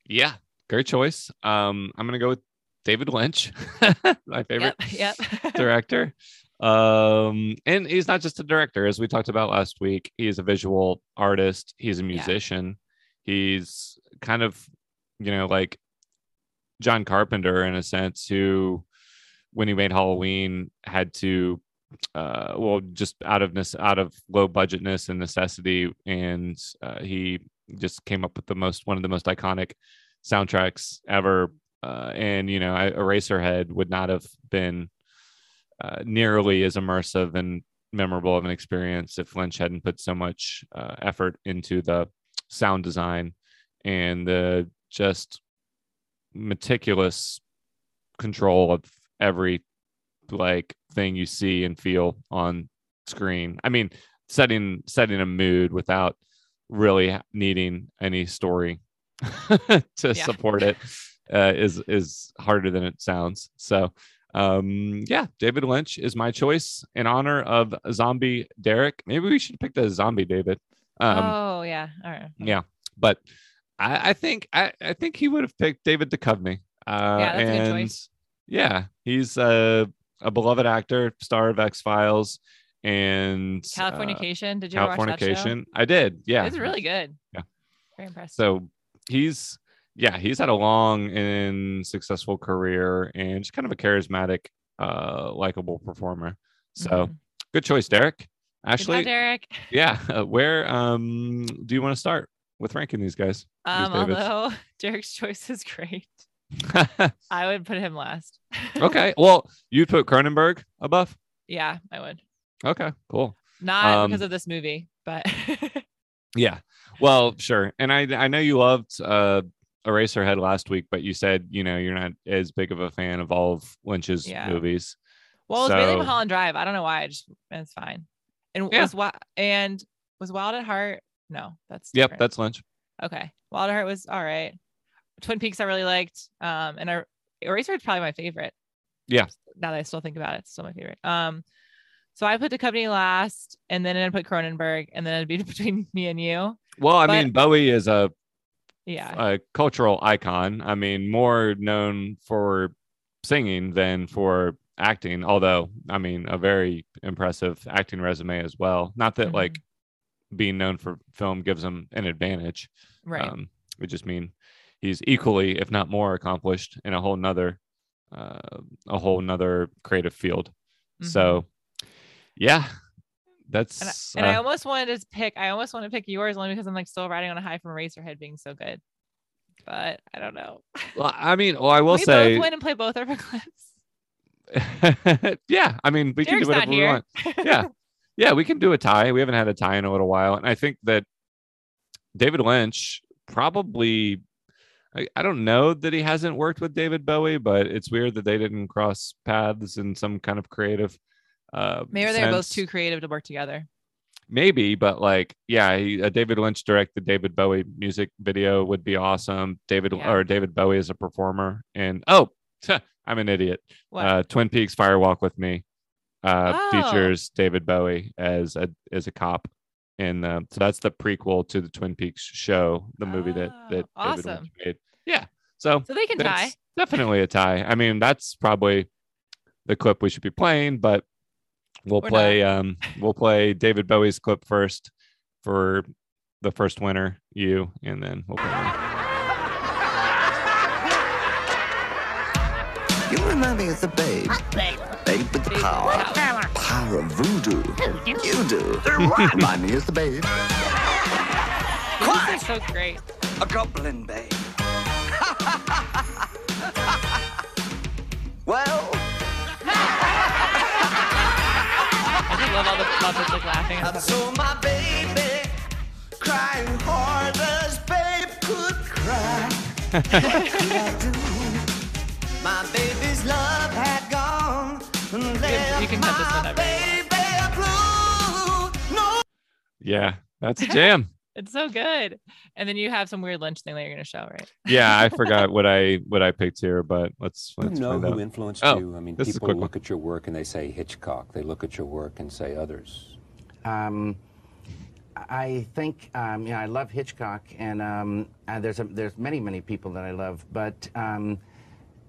Yeah, great choice. Um, I'm gonna go with David Lynch, (laughs) my favorite Yep. Yep. (laughs) director. Um, and he's not just a director, as we talked about last week. He's a visual artist. He's a musician. He's kind of, you know, like John Carpenter in a sense, who, when he made Halloween, had to, uh, well, just out of this, out of low budgetness and necessity, and uh, he just came up with the most, one of the most iconic soundtracks ever. Uh, and you know, Eraserhead would not have been uh, nearly as immersive and memorable of an experience if Lynch hadn't put so much uh, effort into the sound design and the just meticulous control of every like thing you see and feel on screen. I mean, setting setting a mood without really needing any story (laughs) to Yeah. support it uh, is is harder than it sounds. So, um, yeah, David Lynch is my choice in honor of Zombie Derek. Maybe we should pick the Zombie David. Um, oh yeah. All right. yeah, but I, I think I, I think he would have picked David Duchovny. Uh, Yeah, that's a good choice. yeah, he's a, a beloved actor, star of X Files, and Californication. Did you uh, watch that show? Californication. I did. Yeah, It's really good. Yeah. Very impressive. so he's yeah he's had a long and successful career and just kind of a charismatic, uh, likable performer. So Mhm. good choice, Derek. Ashley, job, Derek. yeah, uh, where um do you want to start with ranking these guys? These Um, Davids? although (laughs) Derek's choice is great, (laughs) I would put him last. okay. Well, you'd put Cronenberg above. (laughs) yeah, I would. Okay, cool. Not because Um, of this movie, but (laughs) Yeah. Well, sure. And I I know you loved uh Eraserhead last week, but you said you know you're not as big of a fan of all of Lynch's Yeah. movies. well, it's mainly So- Mulholland Drive. I don't know why. I just it's fine. And Yeah. was what and was Wild at Heart? No, that's Yep, that's Lynch. okay. Wild at Heart was all right. Twin Peaks I really liked. Um, and I, Eraserhead's probably my favorite. Yeah. Now that I still think about it, it's still my favorite. Um, so I put the company last, and then I put Cronenberg, and then it'd be (laughs) between me and you. Well, I But- mean, Bowie is a, Yeah. a cultural icon. I mean, more known for singing than for acting. Although, I mean, a very impressive acting resume as well. Not that Mhm. like being known for film gives him an advantage. right. Um, we just mean he's equally, if not more, accomplished in a whole nother, uh, a whole nother creative field. Mhm. So, yeah, and, that's I, and I uh, almost wanted to pick. I almost want to pick yours only because I'm like still riding on a high from Eraserhead being so good. But I don't know. well, I mean, well, I (laughs) will we say, both win and play both of our clips. yeah, I mean, we can do whatever we want. Yeah, yeah, we can do a tie. We haven't had a tie in a little while, and I think that David Lynch probably. I, I don't know that he hasn't worked with David Bowie, but it's weird that they didn't cross paths in some kind of creative. Uh, Maybe they're both too creative to work together. maybe but like yeah he, a david lynch directed david bowie music video would be awesome david Yeah. or david bowie is a performer and oh (laughs) i'm an idiot uh twin peaks fire walk with me uh Oh. features david bowie as a as a cop and uh, so that's the prequel to the twin peaks show the movie that that Oh, david lynch made yeah so so they can tie. definitely a tie i mean that's probably the clip we should be playing but we'll Or play um we'll play david bowie's clip first for the first winner you and then we'll play mine. You remind me of the babe. Babe with the Babe with power. power. Power of voodoo. You do. (laughs) remind me of the babe. This is so great. A goblin babe. Love all the puppets like laughing. I saw my baby crying hard as babe could cry. what could I do? My baby's love had gone and left you can cut this my whenever. baby blue. No yeah that's a jam It's so good. And then you have some weird Lynch thing that you're gonna show, right? yeah i forgot what (laughs) i what i picked here but let's let's know find who out. influenced Oh, you? I mean, this is a people quick one. look at your work and they say Hitchcock. They look at your work and say others. Um, I think um, you know I love Hitchcock, and um, uh, there's a, there's many many people that I love, but um,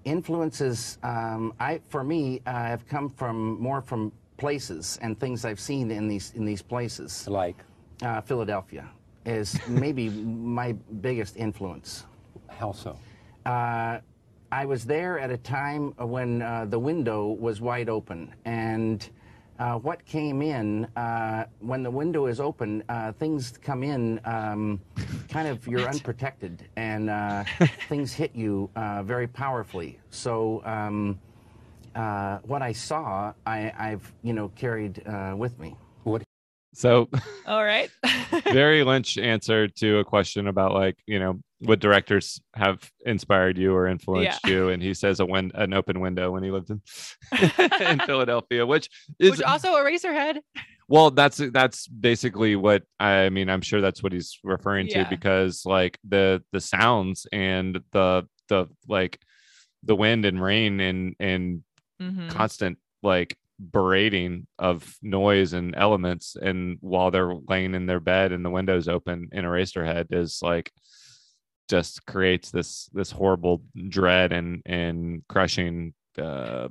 influences um, I for me uh, have come from more from places and things I've seen in these in these places. Like uh, Philadelphia is maybe my biggest influence. How so? Uh, I was there at a time when uh, the window was wide open, and uh, what came in uh, when the window is open, uh, things come in um, kind of you're unprotected, and uh, things hit you uh, very powerfully. So. Um, uh, what I saw, I, I've you know carried uh, with me. So All right. (laughs) Barry Lynch answered to a question about like you know what directors have inspired you or influenced you, and he says a win- an open window when he lived in (laughs) in (laughs) Philadelphia, which is Which also Eraserhead. well, that's that's basically what I mean. I'm sure that's what he's referring to because like the the sounds and the the like the wind and rain and and Mhm. constant like berating of noise and elements and while they're laying in their bed and the windows open in a Eraserhead is like just creates this this horrible dread and and crushing uh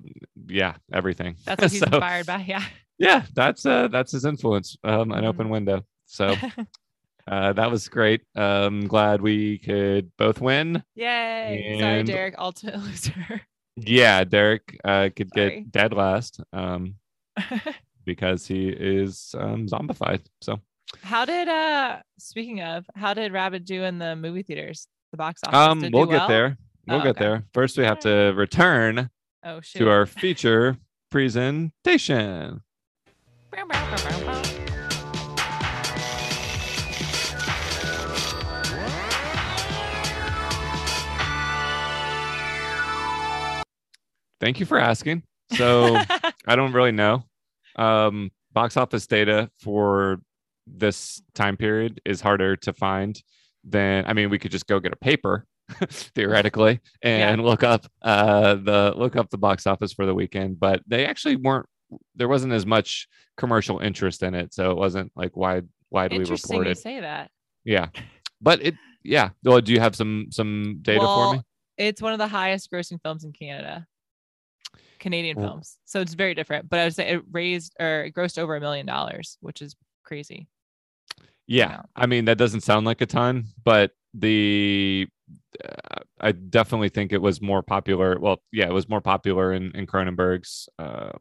yeah everything That's what (laughs) he's So, inspired by. Yeah. yeah that's uh that's his influence um an Mm-hmm. open window so (laughs) uh that was great um glad we could both win Yay. Sorry, And- Derek, ultimate (laughs) loser. Yeah derek uh could Sorry. get dead last um (laughs) because he is um zombified so How did uh speaking of, how did Rabid do in the movie theaters? The box office? um Did we'll get well? there we'll Oh, get okay. there first we have to return Oh to our feature (laughs) presentation thank you for asking so (laughs) I don't really know. Um, box office data for this time period is harder to find than I mean, we could just go get a paper (laughs) theoretically and look up uh the look up the box office for the weekend, but they actually weren't there wasn't as much commercial interest in it, so it wasn't like wide widely Interesting you reported. say that. Yeah. But it yeah. Well, do you have some some data for me? it's one of the highest grossing films in Canada. Canadian Well- films. So it's very different. But I would say it raised or it grossed over a million dollars, which is crazy. Yeah, I mean that doesn't sound like a ton, but the uh, I definitely think it was more popular. Well, yeah, it was more popular in in Cronenberg's uh,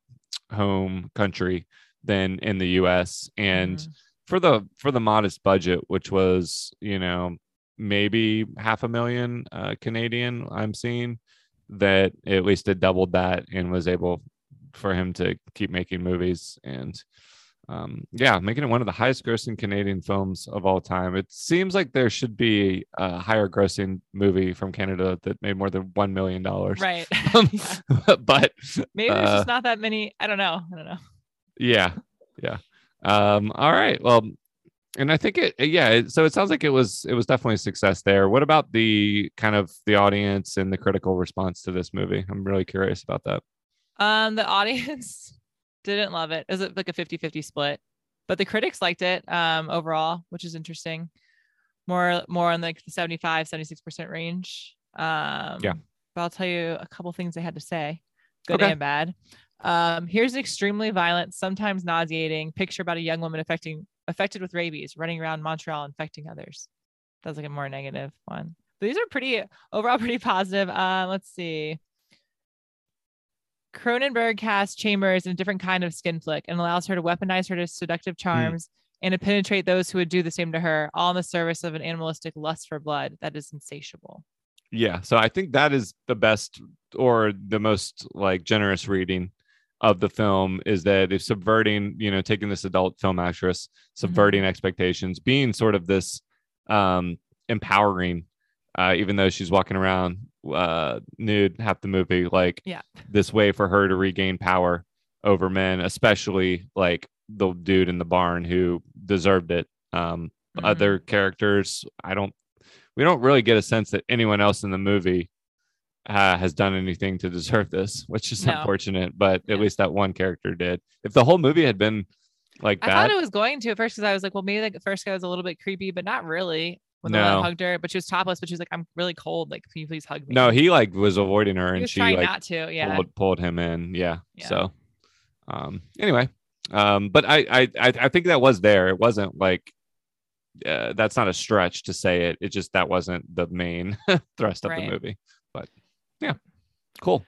home country than in the U.S. And for the for the modest budget, which was you know maybe half a million uh, Canadian, I'm seeing that at least it doubled that and was able for him to keep making movies and um, yeah, making it one of the highest grossing Canadian films of all time. It seems like there should be a higher grossing movie from Canada that made more than $1 million. Right. (laughs) (laughs) but Maybe there's uh, just not that many. I don't know. I don't know. yeah, yeah. Um, all right. Well, and I think it, yeah. So it sounds like it was, it was definitely a success there. What about the kind of the audience and the critical response to this movie? I'm really curious about that. Um, the audience (laughs) didn't love it. It was like a 50-50 split, but the critics liked it um overall, which is interesting. More more on like the 75, 76% range. Um Yeah. But I'll tell you a couple things they had to say, good Okay. and bad. Um, here's an extremely violent, sometimes nauseating picture about a young woman affecting affected with rabies, running around Montreal infecting others. That's like a more negative one. But these are pretty overall (laughs) pretty positive. Uh, let's see. Cronenberg casts Chambers in a different kind of skin flick and allows her to weaponize her seductive charms and to penetrate those who would do the same to her, all in the service of an animalistic lust for blood that is insatiable. Yeah. So I think that is the best or the most like generous reading of the film is that it's subverting, you know, taking this adult film actress, subverting expectations, being sort of this um empowering, uh, even though she's walking around uh nude half the movie, like Yeah. this way for her to regain power over men, especially like the dude in the barn who deserved it. Um other characters, I don't we don't really get a sense that anyone else in the movie uh, has done anything to deserve this, which is No. unfortunate. But at least that one character did. If the whole movie had been like that. I that, thought it was going to at first because I was like, well, maybe like the first guy was a little bit creepy, but not really. When the No. one hugged her, but she was topless, but she was like, I'm really cold. Like, can you please hug me? no, he like was avoiding her, He and she like not to, yeah. pulled, pulled him in. Yeah. Yeah. So, um, anyway, um, but I, I I I think that was there. It wasn't like. Uh, that's not a stretch to say it. It just that wasn't the main (laughs) thrust of Right. the movie. Yeah, cool.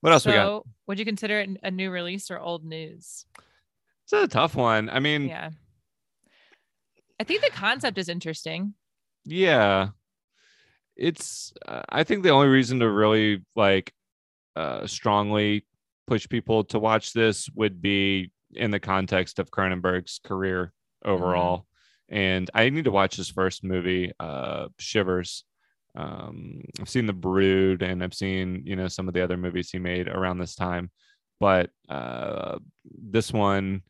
What else so, we got? would you consider it a new release or old news? It's a tough one. I mean, Yeah. I think the concept is interesting. yeah it's uh, i think the only reason to really like uh strongly push people to watch this would be in the context of Cronenberg's career overall. And I need to watch his first movie, uh, Shivers. Um, I've seen The Brood and I've seen, you know, some of the other movies he made around this time. But uh, this one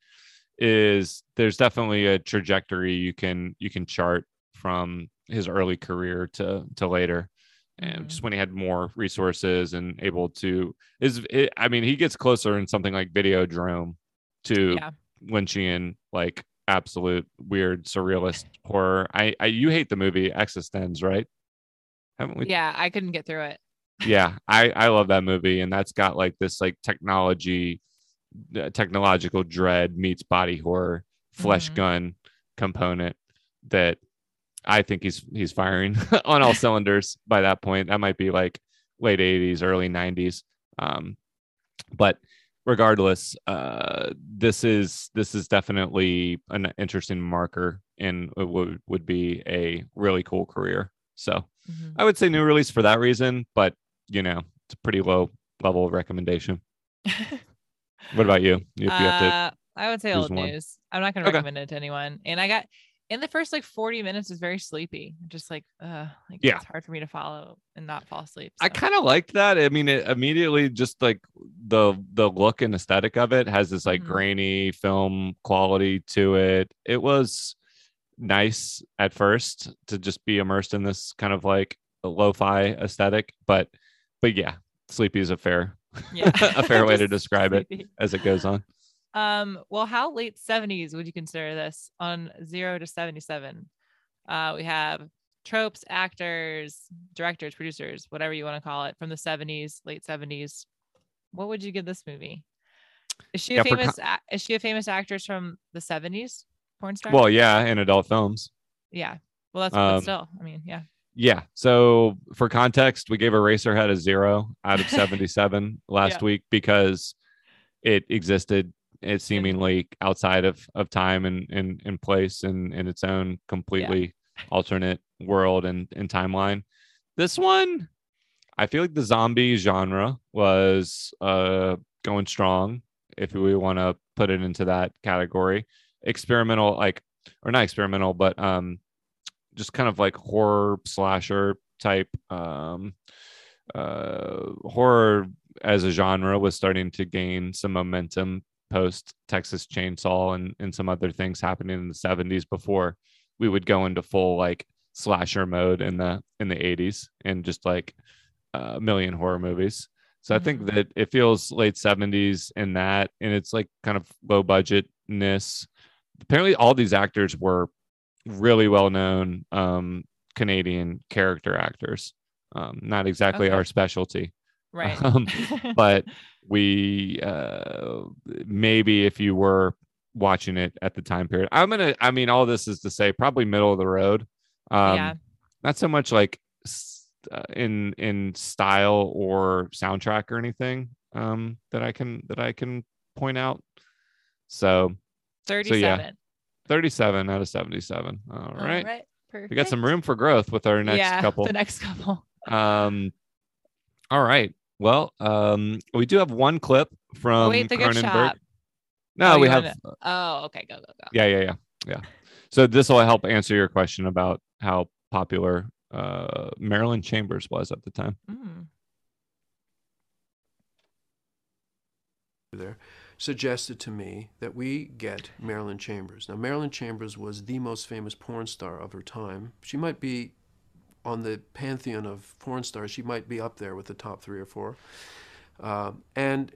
is there's definitely a trajectory you can you can chart from his early career to to later and just when he had more resources and able to is it, i mean he gets closer in something like videodrome to Yeah. lynchian like absolute weird surrealist (laughs) horror i i you hate the movie existence right haven't we Yeah, I couldn't get through it. yeah (laughs) i i love that movie and that's got like this like technology uh, technological dread meets body horror flesh Mhm. gun component that i think he's he's firing (laughs) on all cylinders by that point that might be like late 80s early 90s um but regardless uh this is this is definitely an interesting marker and it would would be a really cool career so Mhm. I would say new release for that reason, but you know, it's a pretty low level of recommendation. (laughs) what about you? If you have to, Uh, I would say old one. news. I'm not going to Okay. recommend it to anyone. And I got in the first like 40 minutes is very sleepy. Just like, uh, like Yeah. it's hard for me to follow and not fall asleep. I kind of liked that. I mean, it immediately just like the the look and aesthetic of it has this like Mhm. grainy film quality to it. It was nice at first to just be immersed in this kind of like lo-fi aesthetic, but but yeah, sleepy is a fair Yeah. (laughs) a fair (laughs) way to describe it as it goes on. Um, well, how late 70s would you consider this on zero to 77? Uh, we have tropes, actors, directors, producers, whatever you want to call it, from the 70s, late 70s. What would you give this movie? Is she a Yeah, famous? a- is she a famous actress from the 70s? Porn star? Well, yeah, in adult films. yeah. Well, that's um, still. I mean, yeah. Yeah. So for context, we gave Eraserhead a zero out of (laughs) 77 last Yeah. week because it existed. It seemingly outside of, of time and, and, and place and in its own completely alternate world and, and timeline. This one, I feel like the zombie genre was uh, going strong, if we want to put it into that category. Experimental, like, or not experimental, but um, just kind of like horror slasher type um uh horror as a genre was starting to gain some momentum post Texas Chainsaw and and some other things happening in the 70s before we would go into full like slasher mode in the in the 80s and just like a million horror movies. So I think that it feels late 70s in that and it's like kind of low budgetness. Apparently all these actors were really well known um, Canadian character actors. Um, not exactly Okay. our specialty. Right. (laughs) Um, (laughs) but we uh, maybe if you were watching it at the time period, I'm gonna. I mean, all this is to say probably middle of the road. Um, Yeah. Not so much like uh, in in style or soundtrack or anything um, that I can that I can point out. So 37. 37 out of 77. All All right. right, We got some room for growth with our next yeah, couple. The next couple. Um all right. Well, um we do have one clip from Oh, wait, the gift Cronenberg. shop. No, Oh, we have wanna- Oh, okay. Go, go, go. yeah, yeah, yeah. Yeah. So this will help answer your question about how popular uh Marilyn Chambers was at the time. Mm. there suggested to me that we get Marilyn Chambers. Now, Marilyn Chambers was the most famous porn star of her time. She might be on the pantheon of porn stars, she might be up there with the top three or four. Um, and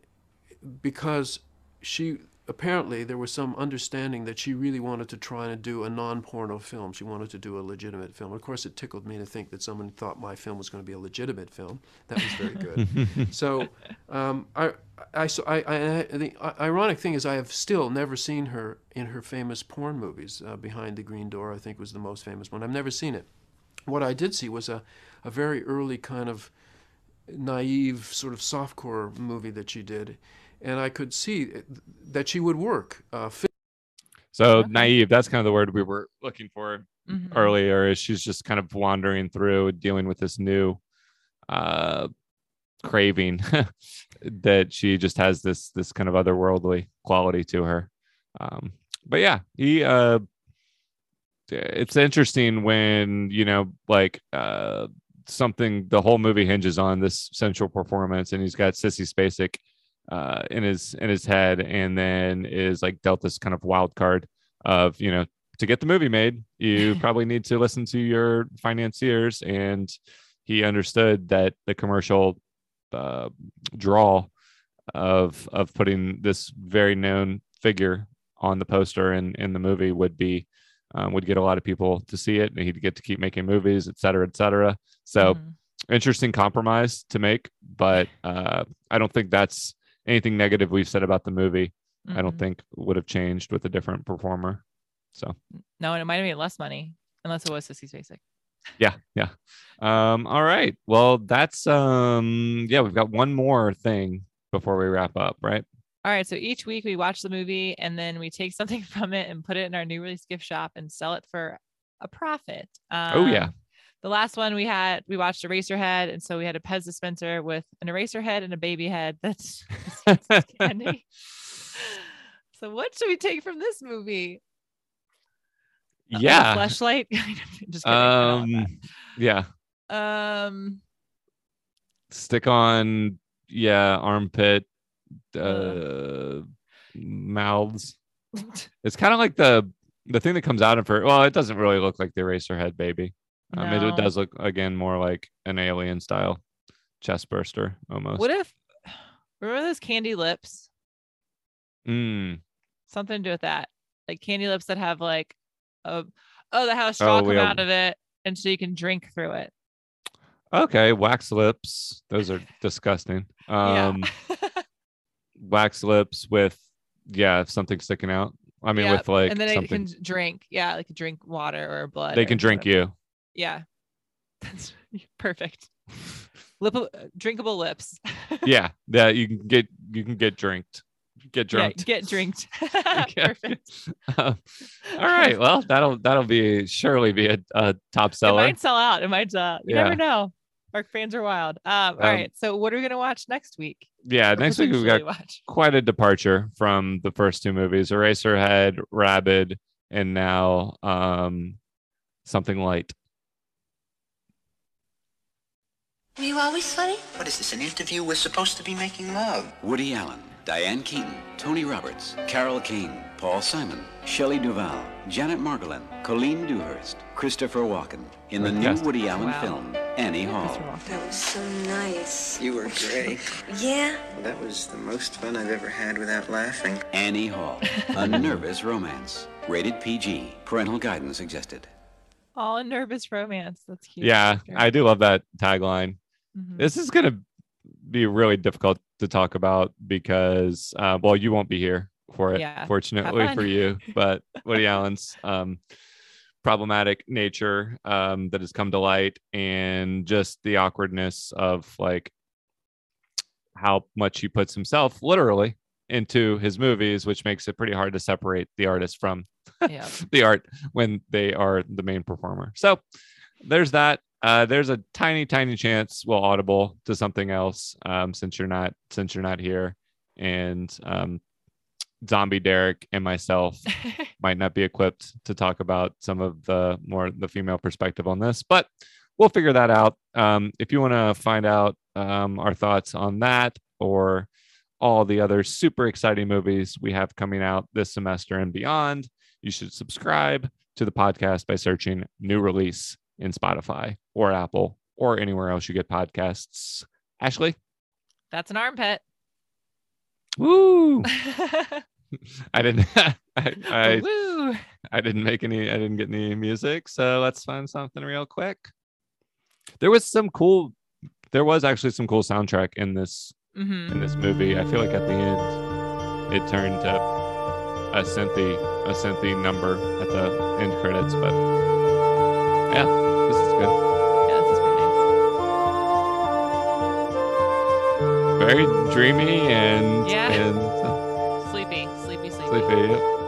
because she apparently there was some understanding that she really wanted to try and do a non-porno film. She wanted to do a legitimate film. Of course, it tickled me to think that someone thought my film was going to be a legitimate film. That was very good. (laughs) so, um, I, I, so I, I, I, the ironic thing is, I have still never seen her in her famous porn movies. Uh, Behind the Green Door, I think, was the most famous one. I've never seen it. What I did see was a, a very early kind of naive sort of softcore movie that she did, and I could see that she would work. Uh, fit- So naive, that's kind of the word we were looking for Mhm. earlier is she's just kind of wandering through dealing with this new uh craving (laughs) that she just has this this kind of otherworldly quality to her. Um, but yeah, he uh it's interesting when you know like uh something the whole movie hinges on this central performance and he's got sissy spacek uh in his in his head and then is like dealt this kind of wild card of you know to get the movie made you (laughs) probably need to listen to your financiers. And he understood that the commercial uh, draw of of putting this very known figure on the poster and in the movie would be um, would get a lot of people to see it and he'd get to keep making movies et cetera et cetera. So interesting compromise to make but uh, i don't think that's anything negative we've said about the movie i don't Mhm. think would have changed with a different performer so No, and it might have made less money unless it was Sissy Spacek. yeah yeah um all right well that's um yeah we've got one more thing before we wrap up right All right. So each week we watch the movie and then we take (laughs) something from it and put it in our new release gift shop and sell it for a profit. Oh, yeah. The last one we had, we watched Eraserhead. And so we had a Pez dispenser with an eraser head and a baby head. That's candy. (laughs) so what should we take from this movie? Yeah Flashlight. (laughs) Just kidding. I don't um yeah. Um, stick on yeah armpit uh mouths it's kind of like the the thing that comes out of her well it doesn't really look like the eraser head baby um, it, it does look again more like an alien style chest burster almost what if, remember those candy lips? mm, something to do with that. Like candy lips that have like a oh that have a straw Oh, come out of it and so you can drink through it. okay wax lips those are (laughs) disgusting um (laughs) wax lips with yeah something sticking out i mean Yep, with like and then something it can drink. Yeah, like drink water or blood. they can drink whatever. you Yeah. (laughs) That's perfect. Lip drinkable lips. (laughs) yeah yeah you can get you can get drinked get Yeah, drunk get drinked. (laughs) perfect. Um, all right well that'll that'll be surely be a, a top seller. It might sell out. It might sell out. You Yeah. never know. Our fans are wild. Um, all Um, right. So what are we gonna watch next week? yeah Or next week we've got watch? quite a departure from the first two movies eraserhead rabid and now um something light Were you always funny? What is this, an interview? We're supposed to be making love. Woody Allen, Diane Keaton, Tony Roberts, Carol Kane, Paul Simon, Shelley Duvall, Janet Margolin, Colleen Dewhurst, Christopher Walken in the new. Woody Allen Wow. film, Annie Hall. That was so nice. You were great. (laughs) yeah? That was the most fun I've ever had without laughing. Annie Hall, a (laughs) nervous romance. Rated PG. Parental guidance suggested. All in nervous romance. That's cute. yeah i do love that tagline Mhm. this is gonna be really difficult to talk about because uh well you won't be here for it Yeah. Fortunately for you (laughs) but woody allen's um problematic nature um that has come to light and just the awkwardness of like how much he puts himself literally into his movies which makes it pretty hard to separate the artist from Yeah. (laughs) the art when they are the main performer so there's that uh there's a tiny tiny chance we'll audible to something else um since you're not since you're not here. And um zombie derek and myself (laughs) might not be equipped to talk about some of the more the female perspective on this but we'll figure that out. Um if you want to find out um our thoughts on that or all the other super exciting movies we have coming out this semester and beyond you should subscribe to the podcast by searching new release in Spotify or Apple or anywhere else you get podcasts. Ashley, That's an armpit. woo! (laughs) I didn't. (laughs) I, I, Woo! I didn't make any. I didn't get any music. So let's find something real quick. There was some cool. There was actually some cool soundtrack in this Mhm. in this movie. I feel like at the end, it turned to a synthy a synthy number at the end credits. But yeah, this is good. Yeah, this is pretty nice. Very dreamy and Yeah. and (laughs) Sleepy, sleepy, sleepy. sleepy.